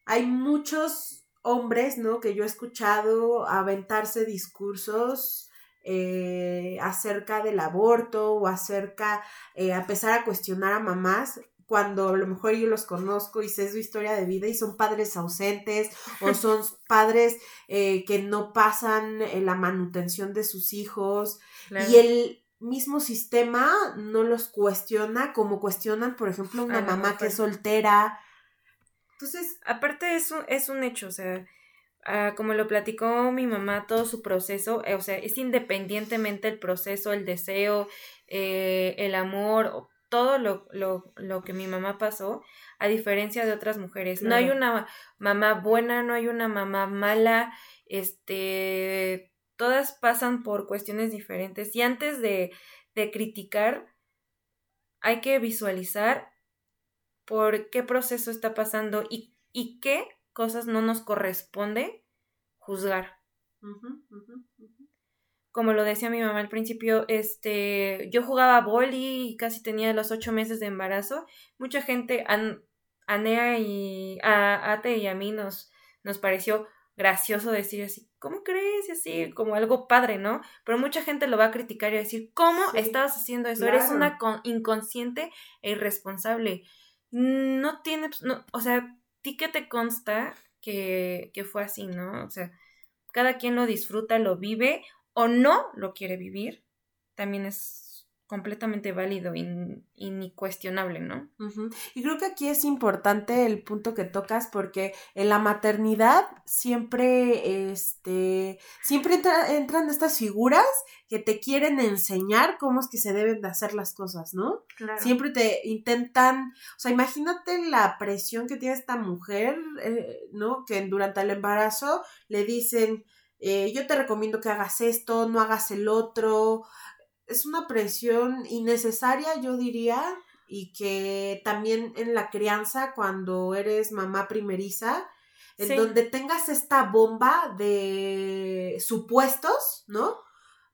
hay muchos hombres, ¿no? Que yo he escuchado aventarse discursos eh, acerca del aborto o acerca, eh, a empezar a cuestionar a mamás cuando a lo mejor yo los conozco y sé su historia de vida y son padres ausentes o son padres eh, que no pasan la manutención de sus hijos y el mismo sistema no los cuestiona como cuestionan, por ejemplo, una mamá que es soltera. Entonces, aparte es un, es un hecho, o sea, ah, como lo platicó mi mamá, todo su proceso, eh, o sea, es independientemente el proceso, el deseo, eh, el amor, todo lo, lo, lo, que mi mamá pasó, a diferencia de otras mujeres. No hay una mamá buena, no hay una mamá mala, este, todas pasan por cuestiones diferentes y antes de, de criticar, hay que visualizar por qué proceso está pasando y, y qué cosas no nos corresponde juzgar. Como lo decía mi mamá al principio, este, yo jugaba boli y casi tenía los ocho meses de embarazo. Mucha gente, a Nea y a Ate y a mí nos, nos pareció gracioso decir así, ¿cómo crees? Y así, como algo padre, ¿no? Pero mucha gente lo va a criticar y a decir, ¿cómo estabas haciendo eso? Eres una inconsciente e irresponsable. No tiene, no, o sea, ti que te consta que, que fue así, ¿no? O sea, cada quien lo disfruta, lo vive o no lo quiere vivir. También es completamente válido y, y ni cuestionable, ¿no? Y creo que aquí es importante el punto que tocas porque en la maternidad siempre, este, siempre entran estas figuras que te quieren enseñar cómo es que se deben de hacer las cosas, ¿no? Claro. Siempre te intentan, o sea, imagínate la presión que tiene esta mujer, eh, ¿no? Que durante el embarazo le dicen, eh, yo te recomiendo que hagas esto, no hagas el otro, es una presión innecesaria, yo diría, y que también en la crianza, cuando eres mamá primeriza, en donde tengas esta bomba de supuestos, ¿no?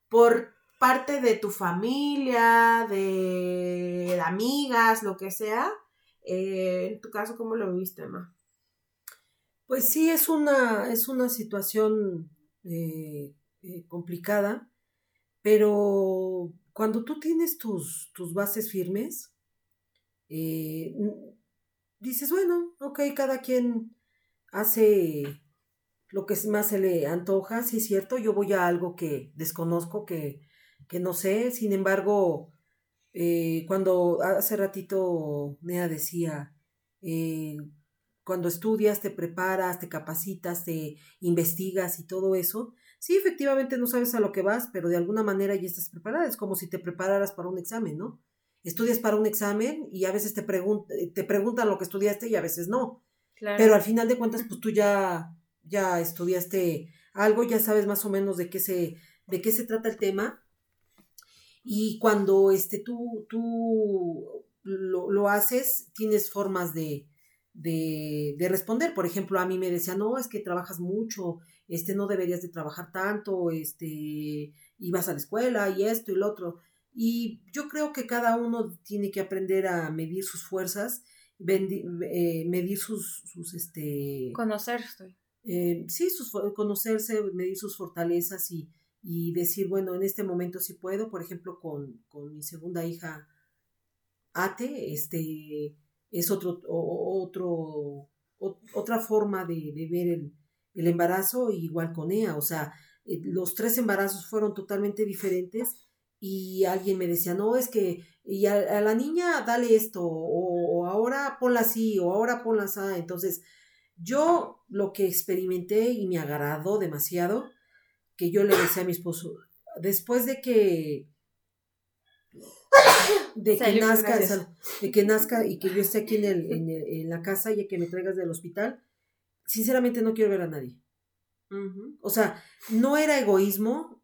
Por parte de tu familia, de amigas, lo que sea. Eh, en tu caso, ¿cómo lo viste, Emma? Pues sí, es una, es una situación eh, eh, complicada pero cuando tú tienes tus, tus bases firmes, eh, dices, bueno, ok, cada quien hace lo que más se le antoja, sí es cierto, yo voy a algo que desconozco, que, que no sé, sin embargo, eh, cuando hace ratito Nea decía, eh, cuando estudias, te preparas, te capacitas, te investigas y todo eso, Sí, efectivamente no sabes a lo que vas, pero de alguna manera ya estás preparada. Es como si te prepararas para un examen, ¿no? Estudias para un examen y a veces te, te preguntan lo que estudiaste y a veces no. Pero al final de cuentas, pues tú ya, ya estudiaste algo, ya sabes más o menos de qué se, de qué se trata el tema. Y cuando este, tú, tú lo, lo haces, tienes formas de, de, de, responder. Por ejemplo, a mí me decían, no, es que trabajas mucho, este, no deberías de trabajar tanto, este, ibas a la escuela y esto y lo otro. Y yo creo que cada uno tiene que aprender a medir sus fuerzas, eh, medir sus, sus, este... Conocerse. Eh, sí, sus, conocerse, medir sus fortalezas y, y decir, bueno, en este momento sí puedo, por ejemplo, con, con mi segunda hija, Ate, este, es otro, otro, otra forma de, de ver el, el embarazo igual con ella, o sea, eh, los tres embarazos fueron totalmente diferentes y alguien me decía, no, es que y a, la niña dale esto, o, ahora ponla así, o ahora ponla así. Entonces, yo lo que experimenté y me agradó demasiado, que yo le decía a mi esposo, después de que de que nazca, de que nazca y que yo esté aquí en, el, en, en la casa y que me traigas del hospital, sinceramente no quiero ver a nadie. O sea, no era egoísmo,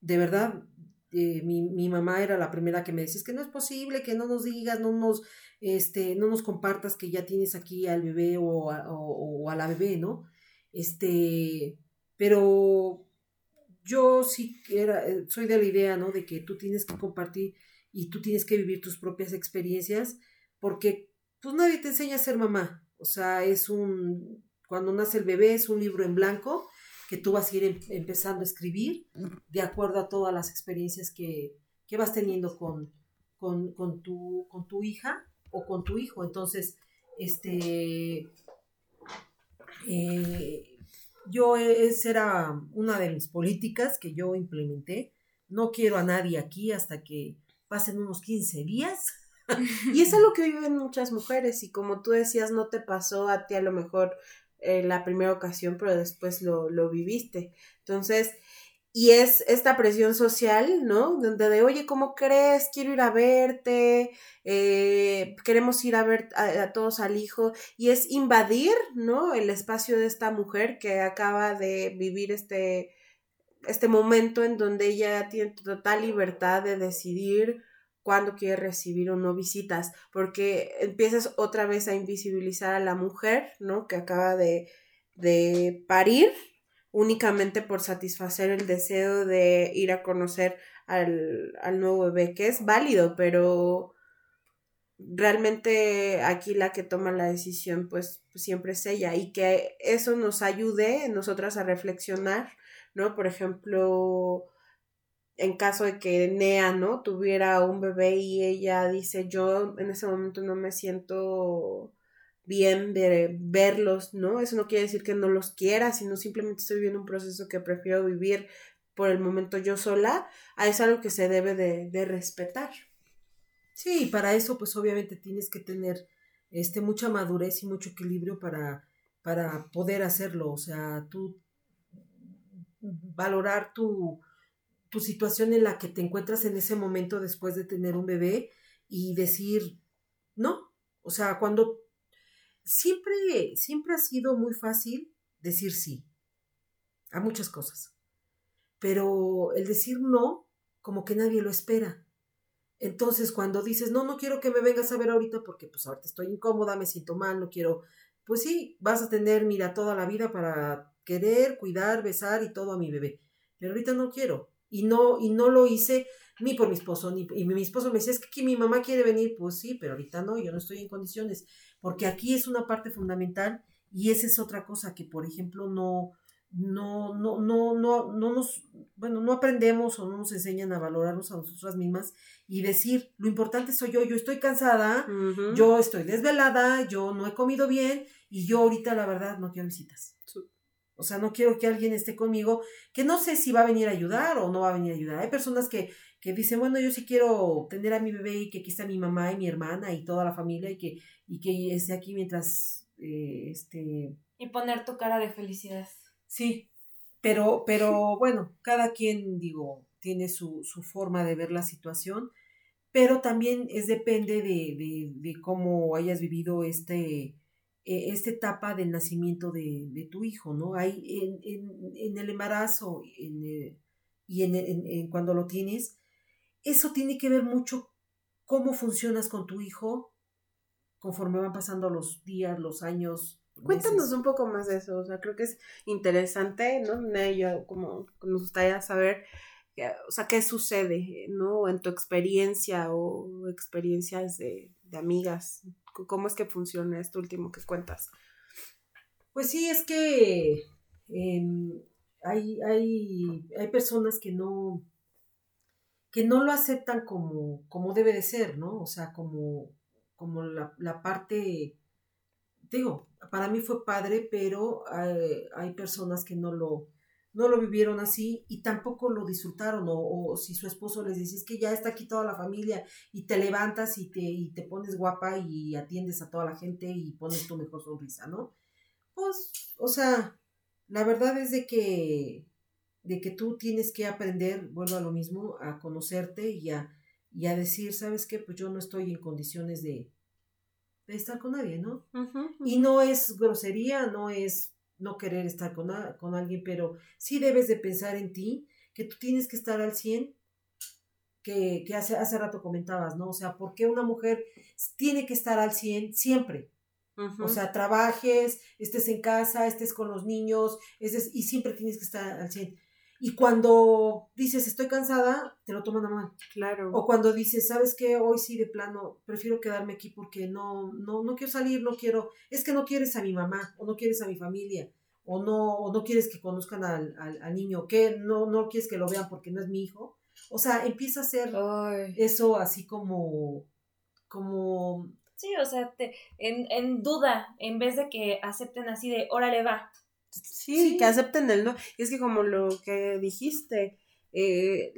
de verdad. Eh, mi, mamá era la primera que me decía, es que no es posible que no nos digas, no nos, este, no nos compartas que ya tienes aquí al bebé o a, o, a la bebé, ¿no? Este, pero yo sí era, eh, soy de la idea, ¿no? De que tú tienes que compartir y tú tienes que vivir tus propias experiencias, porque pues nadie te enseña a ser mamá. O sea, es un cuando nace el bebé es un libro en blanco que tú vas a ir em, empezando a escribir de acuerdo a todas las experiencias que, vas teniendo con, con, tu, con tu hija o con tu hijo. Entonces, este, eh, yo, esa era una de mis políticas que yo implementé. No quiero a nadie aquí hasta que pasen unos 15 días. y es lo que viven muchas mujeres y como tú decías, no te pasó a ti a lo mejor eh, la primera ocasión, pero después lo, lo viviste. Entonces, y es esta presión social, ¿no? Donde de, oye, ¿cómo crees? Quiero ir a verte, eh, queremos ir a ver a, todos al hijo, y es invadir, ¿no? El espacio de esta mujer que acaba de vivir este, este momento en donde ella tiene total libertad de decidir cuándo quiere recibir o no visitas, porque empiezas otra vez a invisibilizar a la mujer, ¿no? Que acaba de, de parir únicamente por satisfacer el deseo de ir a conocer al, al nuevo bebé, que es válido, pero realmente aquí la que toma la decisión pues siempre es ella y que eso nos ayude nosotras a reflexionar, ¿no? Por ejemplo, en caso de que Nea, ¿no? Tuviera un bebé y ella dice, yo en ese momento no me siento bien verlos, ¿no? Eso no quiere decir que no los quiera, sino simplemente estoy viviendo un proceso que prefiero vivir por el momento yo sola, es algo que se debe de, de respetar. Sí, para eso pues obviamente tienes que tener este, mucha madurez y mucho equilibrio para, para poder hacerlo, o sea, tú valorar tu, tu situación en la que te encuentras en ese momento después de tener un bebé y decir, no, o sea, cuando siempre, siempre ha sido muy fácil decir sí a muchas cosas, pero el decir no, como que nadie lo espera. Entonces, cuando dices, no, no quiero que me vengas a ver ahorita porque pues ahorita estoy incómoda, me siento mal, no quiero, pues sí, vas a tener, mira, toda la vida para querer, cuidar, besar y todo a mi bebé. Pero ahorita no quiero y no, y no lo hice ni por mi esposo, ni, y mi esposo me decía, es que mi mamá quiere venir, pues sí, pero ahorita no, yo no estoy en condiciones, porque aquí es una parte fundamental y esa es otra cosa que, por ejemplo, no, no, no, no, no, no nos, bueno, no aprendemos o no nos enseñan a valorarnos a nosotras mismas y decir, lo importante soy yo, yo estoy cansada, yo estoy desvelada, yo no he comido bien y yo ahorita la verdad no quiero visitas. O sea, no quiero que alguien esté conmigo que no sé si va a venir a ayudar o no va a venir a ayudar. Hay personas que, que dicen, bueno, yo sí quiero tener a mi bebé y que aquí está mi mamá y mi hermana y toda la familia y que, y que esté aquí mientras, eh, este... Y poner tu cara de felicidad. Sí, pero, pero bueno, cada quien, digo, tiene su, su forma de ver la situación, pero también es depende de, de, de cómo hayas vivido este eh, esta etapa del nacimiento de, tu hijo, ¿no? Hay en, el embarazo eh, y en, cuando lo tienes, eso tiene que ver mucho cómo funcionas con tu hijo conforme van pasando los días, los años. Cuéntanos un poco más de eso, o sea, creo que es interesante, ¿no? Yo como nos gustaría saber, o sea, qué sucede, ¿no? En tu experiencia o experiencias de, de amigas ¿Cómo es que funciona esto último que cuentas? Pues sí, es que em, hay, hay, hay, personas que no, que no lo aceptan como, como debe de ser, ¿no? O sea, como, como la, la parte, digo, para mí fue padre, pero hay, hay personas que no lo, no lo vivieron así y tampoco lo disfrutaron o, si su esposo les dice es que ya está aquí toda la familia y te levantas y te, y te pones guapa y atiendes a toda la gente y pones tu mejor sonrisa, ¿no? Pues, o sea, la verdad es de que, de que tú tienes que aprender, vuelvo a lo mismo, a conocerte y a, y a decir, ¿sabes qué? Pues yo no estoy en condiciones de, de estar con nadie, ¿no? Y no es grosería, no es no querer estar con, con alguien, pero sí debes de pensar en ti, que tú tienes que estar al 100, que, que hace, hace rato comentabas, ¿no? O sea, ¿por qué una mujer tiene que estar al 100 siempre? O sea, trabajes, estés en casa, estés con los niños, y siempre tienes que estar al 100. Y cuando dices estoy cansada, te lo toman a mal. Claro. O cuando dices, ¿sabes qué? Hoy sí de plano, prefiero quedarme aquí porque no, no, no quiero salir, no quiero, es que no quieres a mi mamá, o no quieres a mi familia, o no, o no quieres que conozcan al, al, niño, que no, no quieres que lo vean porque no es mi hijo. O sea, empieza a ser eso así como, como... Sí, o sea, te, en, en duda, en vez de que acepten así de, órale, va, Sí, que acepten el no. Y es que como lo que dijiste, eh,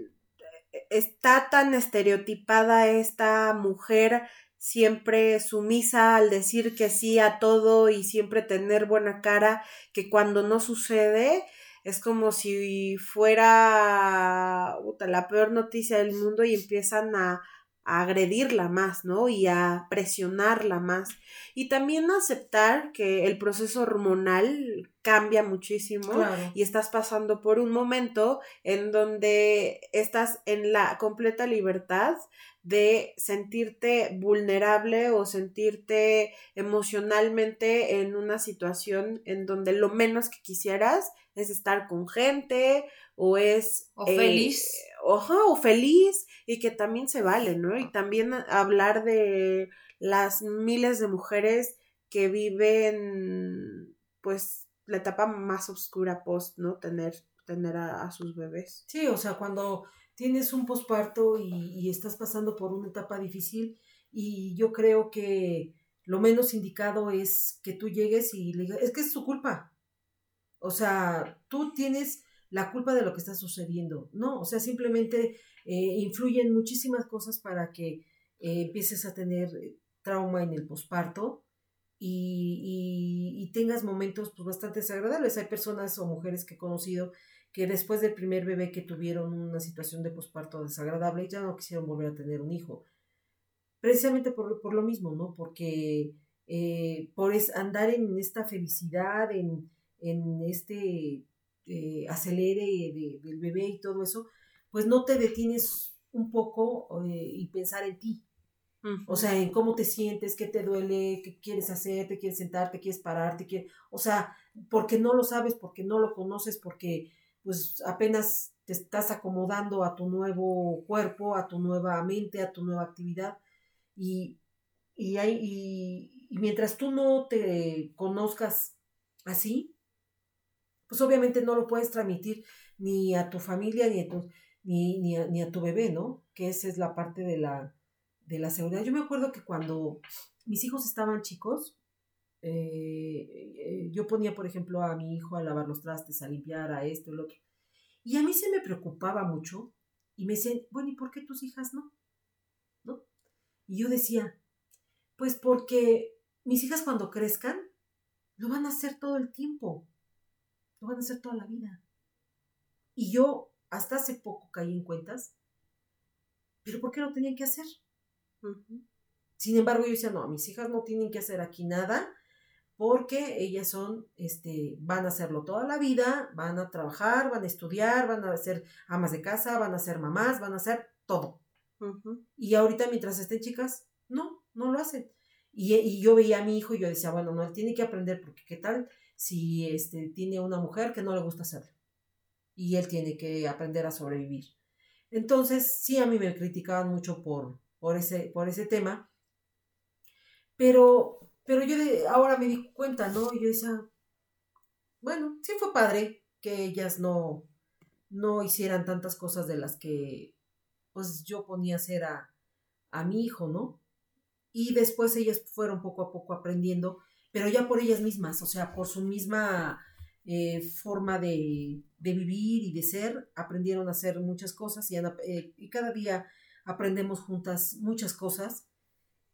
está tan estereotipada esta mujer siempre sumisa al decir que sí a todo y siempre tener buena cara, que cuando no sucede es como si fuera la peor noticia del mundo y empiezan a, a agredirla más, ¿no? Y a presionarla más. Y también aceptar que el proceso hormonal cambia muchísimo y estás pasando por un momento en donde estás en la completa libertad de sentirte vulnerable o sentirte emocionalmente en una situación en donde lo menos que quisieras es estar con gente o es... O feliz. Eh, o feliz y que también se vale, ¿no? Y también hablar de las miles de mujeres que viven, pues, la etapa más oscura post, ¿no? Tener, tener a, sus bebés. Sí, o sea, cuando tienes un posparto y, estás pasando por una etapa difícil y yo creo que lo menos indicado es que tú llegues y le digas, es que es su culpa. O sea, tú tienes la culpa de lo que está sucediendo. No, o sea, simplemente eh, influyen muchísimas cosas para que eh, empieces a tener eh, trauma en el posparto y, y, tengas momentos pues, bastante desagradables. Hay personas o mujeres que he conocido que después del primer bebé que tuvieron una situación de posparto desagradable ya no quisieron volver a tener un hijo. Precisamente por, por lo mismo, ¿no? Porque por es, andar en esta felicidad, en, en este eh, acelere del bebé y todo eso, pues no te detienes un poco eh, y pensar en ti. O sea, en cómo te sientes, qué te duele, qué quieres hacer, te quieres sentar, te quieres parar, te quieres... O sea, porque no lo sabes, porque no lo conoces, porque pues apenas te estás acomodando a tu nuevo cuerpo, a tu nueva mente, a tu nueva actividad. Y, y, hay, y, y mientras tú no te conozcas así, pues obviamente no lo puedes transmitir ni a tu familia ni a tu, ni, ni, a, ni a tu bebé, ¿no? Que esa es la parte de la, de la seguridad. Yo me acuerdo que cuando mis hijos estaban chicos, eh, eh, yo ponía, por ejemplo, a mi hijo a lavar los trastes, a limpiar, a esto, el otro. Y a mí se me preocupaba mucho y me decían, bueno, ¿y por qué tus hijas no? ¿No? Y yo decía, pues porque mis hijas cuando crezcan lo van a hacer todo el tiempo. Lo van a hacer toda la vida. Y yo hasta hace poco caí en cuentas, pero ¿por qué lo tenían que hacer? Sin embargo, yo decía, no, mis hijas no tienen que hacer aquí nada porque ellas son, este, van a hacerlo toda la vida, van a trabajar, van a estudiar, van a ser amas de casa, van a ser mamás, van a hacer todo. Y ahorita mientras estén chicas, no, no lo hacen. Y, y, yo veía a mi hijo y yo decía, bueno, no, él tiene que aprender porque qué tal si este, tiene una mujer que no le gusta hacerlo. Y él tiene que aprender a sobrevivir. Entonces, sí, a mí me criticaban mucho por, por, ese, por ese tema. Pero, pero yo ahora me di cuenta, ¿no? Y yo decía, bueno, sí fue padre que ellas no, no hicieran tantas cosas de las que pues yo ponía a hacer a, a mi hijo, ¿no? Y después ellas fueron poco a poco aprendiendo pero ya por ellas mismas, o sea, por su misma eh, forma de, vivir y de ser, aprendieron a hacer muchas cosas y, eh, y, cada día aprendemos juntas muchas cosas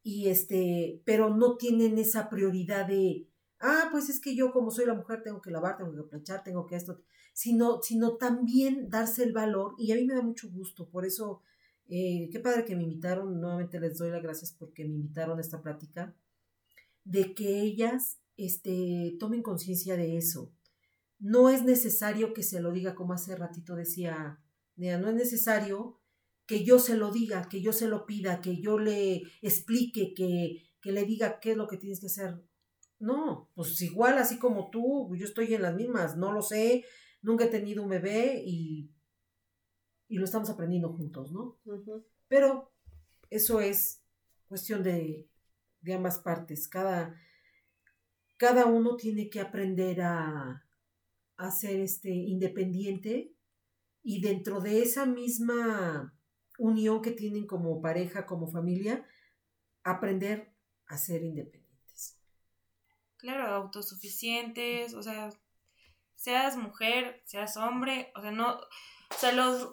y este, pero no tienen esa prioridad de, ah, pues es que yo como soy la mujer tengo que lavar, tengo que planchar, tengo que esto, sino, sino también darse el valor y a mí me da mucho gusto, por eso, eh, qué padre que me invitaron, nuevamente les doy las gracias porque me invitaron a esta plática de que ellas este, tomen conciencia de eso. No es necesario que se lo diga, como hace ratito decía Nea, no es necesario que yo se lo diga, que yo se lo pida, que yo le explique, que, que le diga qué es lo que tienes que hacer. No, pues igual así como tú, yo estoy en las mismas, no lo sé, nunca he tenido un bebé y, lo estamos aprendiendo juntos, ¿no? Pero eso es cuestión de, ambas partes. Cada, cada uno tiene que aprender a, a ser este, independiente y dentro de esa misma unión que tienen como pareja, como familia, aprender a ser independientes. Claro, autosuficientes, o sea, seas mujer, seas hombre, o sea, no, o sea, los,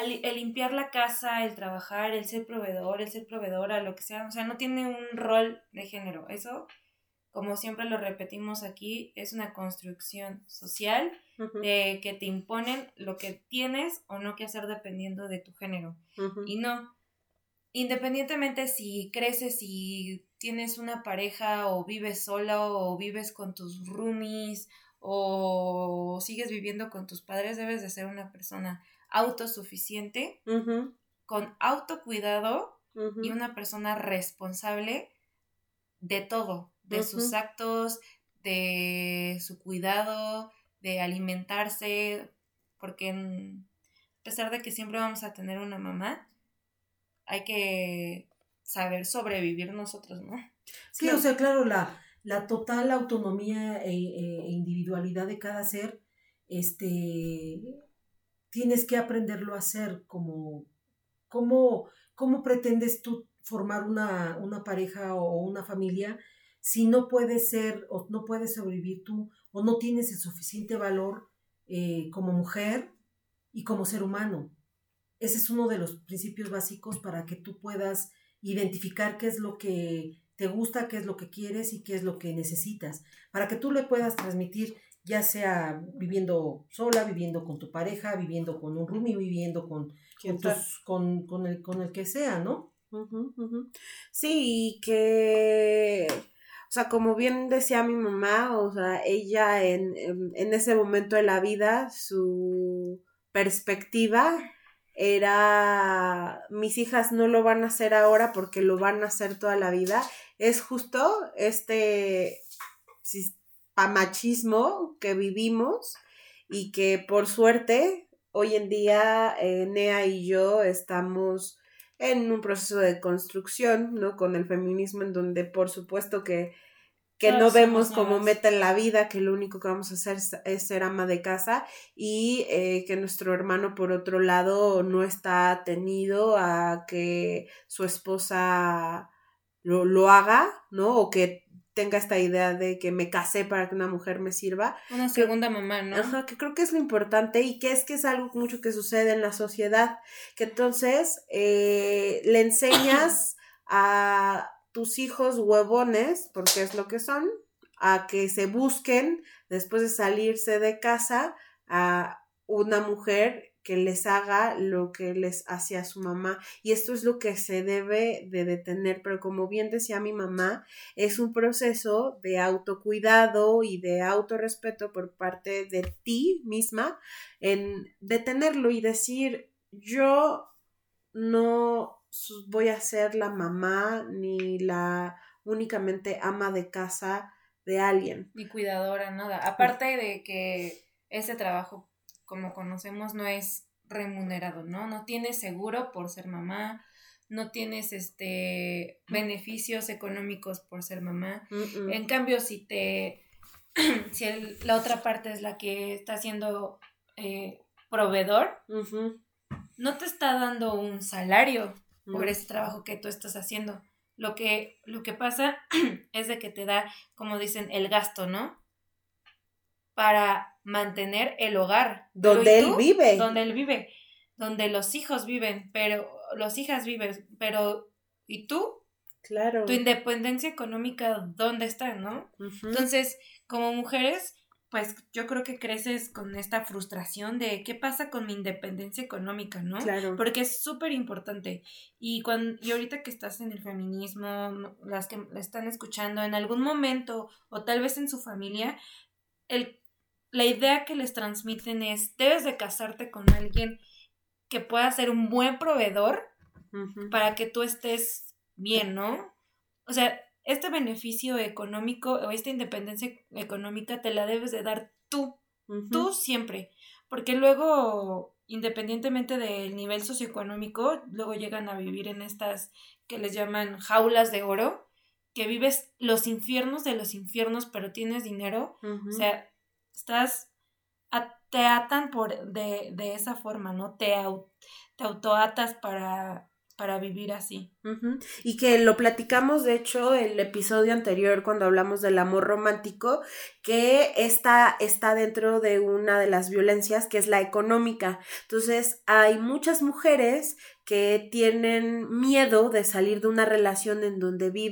el limpiar la casa, el trabajar, el ser proveedor, el ser proveedora, lo que sea, o sea, no tiene un rol de género. Eso, como siempre lo repetimos aquí, es una construcción social de que te imponen lo que tienes o no que hacer dependiendo de tu género. Y no, independientemente si creces y tienes una pareja o vives sola o vives con tus roomies o sigues viviendo con tus padres, debes de ser una persona autosuficiente, con autocuidado y una persona responsable de todo, de sus actos, de su cuidado, de alimentarse, porque a pesar de que siempre vamos a tener una mamá, hay que saber sobrevivir nosotros, ¿no? Sí, o sea, claro, la, la total autonomía e, e, individualidad de cada ser, este, tienes que aprenderlo a hacer como, ¿cómo, cómo pretendes tú formar una, una pareja o una familia si no puedes ser o no puedes sobrevivir tú o no tienes el suficiente valor eh, como mujer y como ser humano? Ese es uno de los principios básicos para que tú puedas identificar qué es lo que te gusta, qué es lo que quieres y qué es lo que necesitas, para que tú le puedas transmitir, ya sea viviendo sola, viviendo con tu pareja, viviendo con un roomie, viviendo con, con, con, el, con el que sea, ¿no? Sí, y que, o sea, como bien decía mi mamá, o sea, ella en, en ese momento de la vida, su perspectiva era mis hijas no lo van a hacer ahora porque lo van a hacer toda la vida, es justo este machismo que vivimos y que por suerte hoy en día eh, Nea y yo estamos en un proceso de construcción, ¿no? Con el feminismo en donde por supuesto que que no vemos como meta en la vida, que lo único que vamos a hacer es, ser ama de casa y eh, que nuestro hermano por otro lado no está tenido a que su esposa lo, lo haga, ¿no? O que tenga esta idea de que me casé para que una mujer me sirva. Una segunda mamá, ¿no? Ajá, que creo que es lo importante y que es que es algo mucho que sucede en la sociedad, que entonces eh, le enseñas a tus hijos huevones, porque es lo que son, a que se busquen después de salirse de casa a una mujer que les haga lo que les hacía su mamá. Y esto es lo que se debe de detener, pero como bien decía mi mamá, es un proceso de autocuidado y de autorrespeto por parte de ti misma en detenerlo y decir, yo no voy a ser la mamá ni la únicamente ama de casa de alguien. Ni cuidadora, nada. Aparte de que ese trabajo, como conocemos, no es remunerado, ¿no? No tienes seguro por ser mamá, no tienes este beneficios económicos por ser mamá. En cambio, si te si la otra parte es la que está siendo eh, proveedor, no te está dando un salario por ese trabajo que tú estás haciendo. Lo que, lo que pasa es de que te da, como dicen, el gasto, ¿no? Para mantener el hogar. Donde él vive. Donde él vive. Donde los hijos viven, pero los hijas viven, pero ¿y tú? Claro. Tu independencia económica, ¿dónde está, no? Entonces, como mujeres, pues yo creo que creces con esta frustración de qué pasa con mi independencia económica, ¿no? Claro. Porque es súper importante. Y, cuando, y ahorita que estás en el feminismo, las que la están escuchando en algún momento o tal vez en su familia, el, la idea que les transmiten es, debes de casarte con alguien que pueda ser un buen proveedor para que tú estés bien, ¿no? O sea, este beneficio económico o esta independencia económica te la debes de dar tú Tú siempre. Porque luego, independientemente del nivel socioeconómico, luego llegan a vivir en estas que les llaman jaulas de oro, que vives los infiernos de los infiernos, pero tienes dinero. O sea, estás te atan por de, de esa forma, ¿no? Te, te autoatas para, para vivir así. Y que lo platicamos, de hecho, el episodio anterior cuando hablamos del amor romántico, que esta está dentro de una de las violencias que es la económica. Entonces, hay muchas mujeres que tienen miedo de salir de una relación en donde viven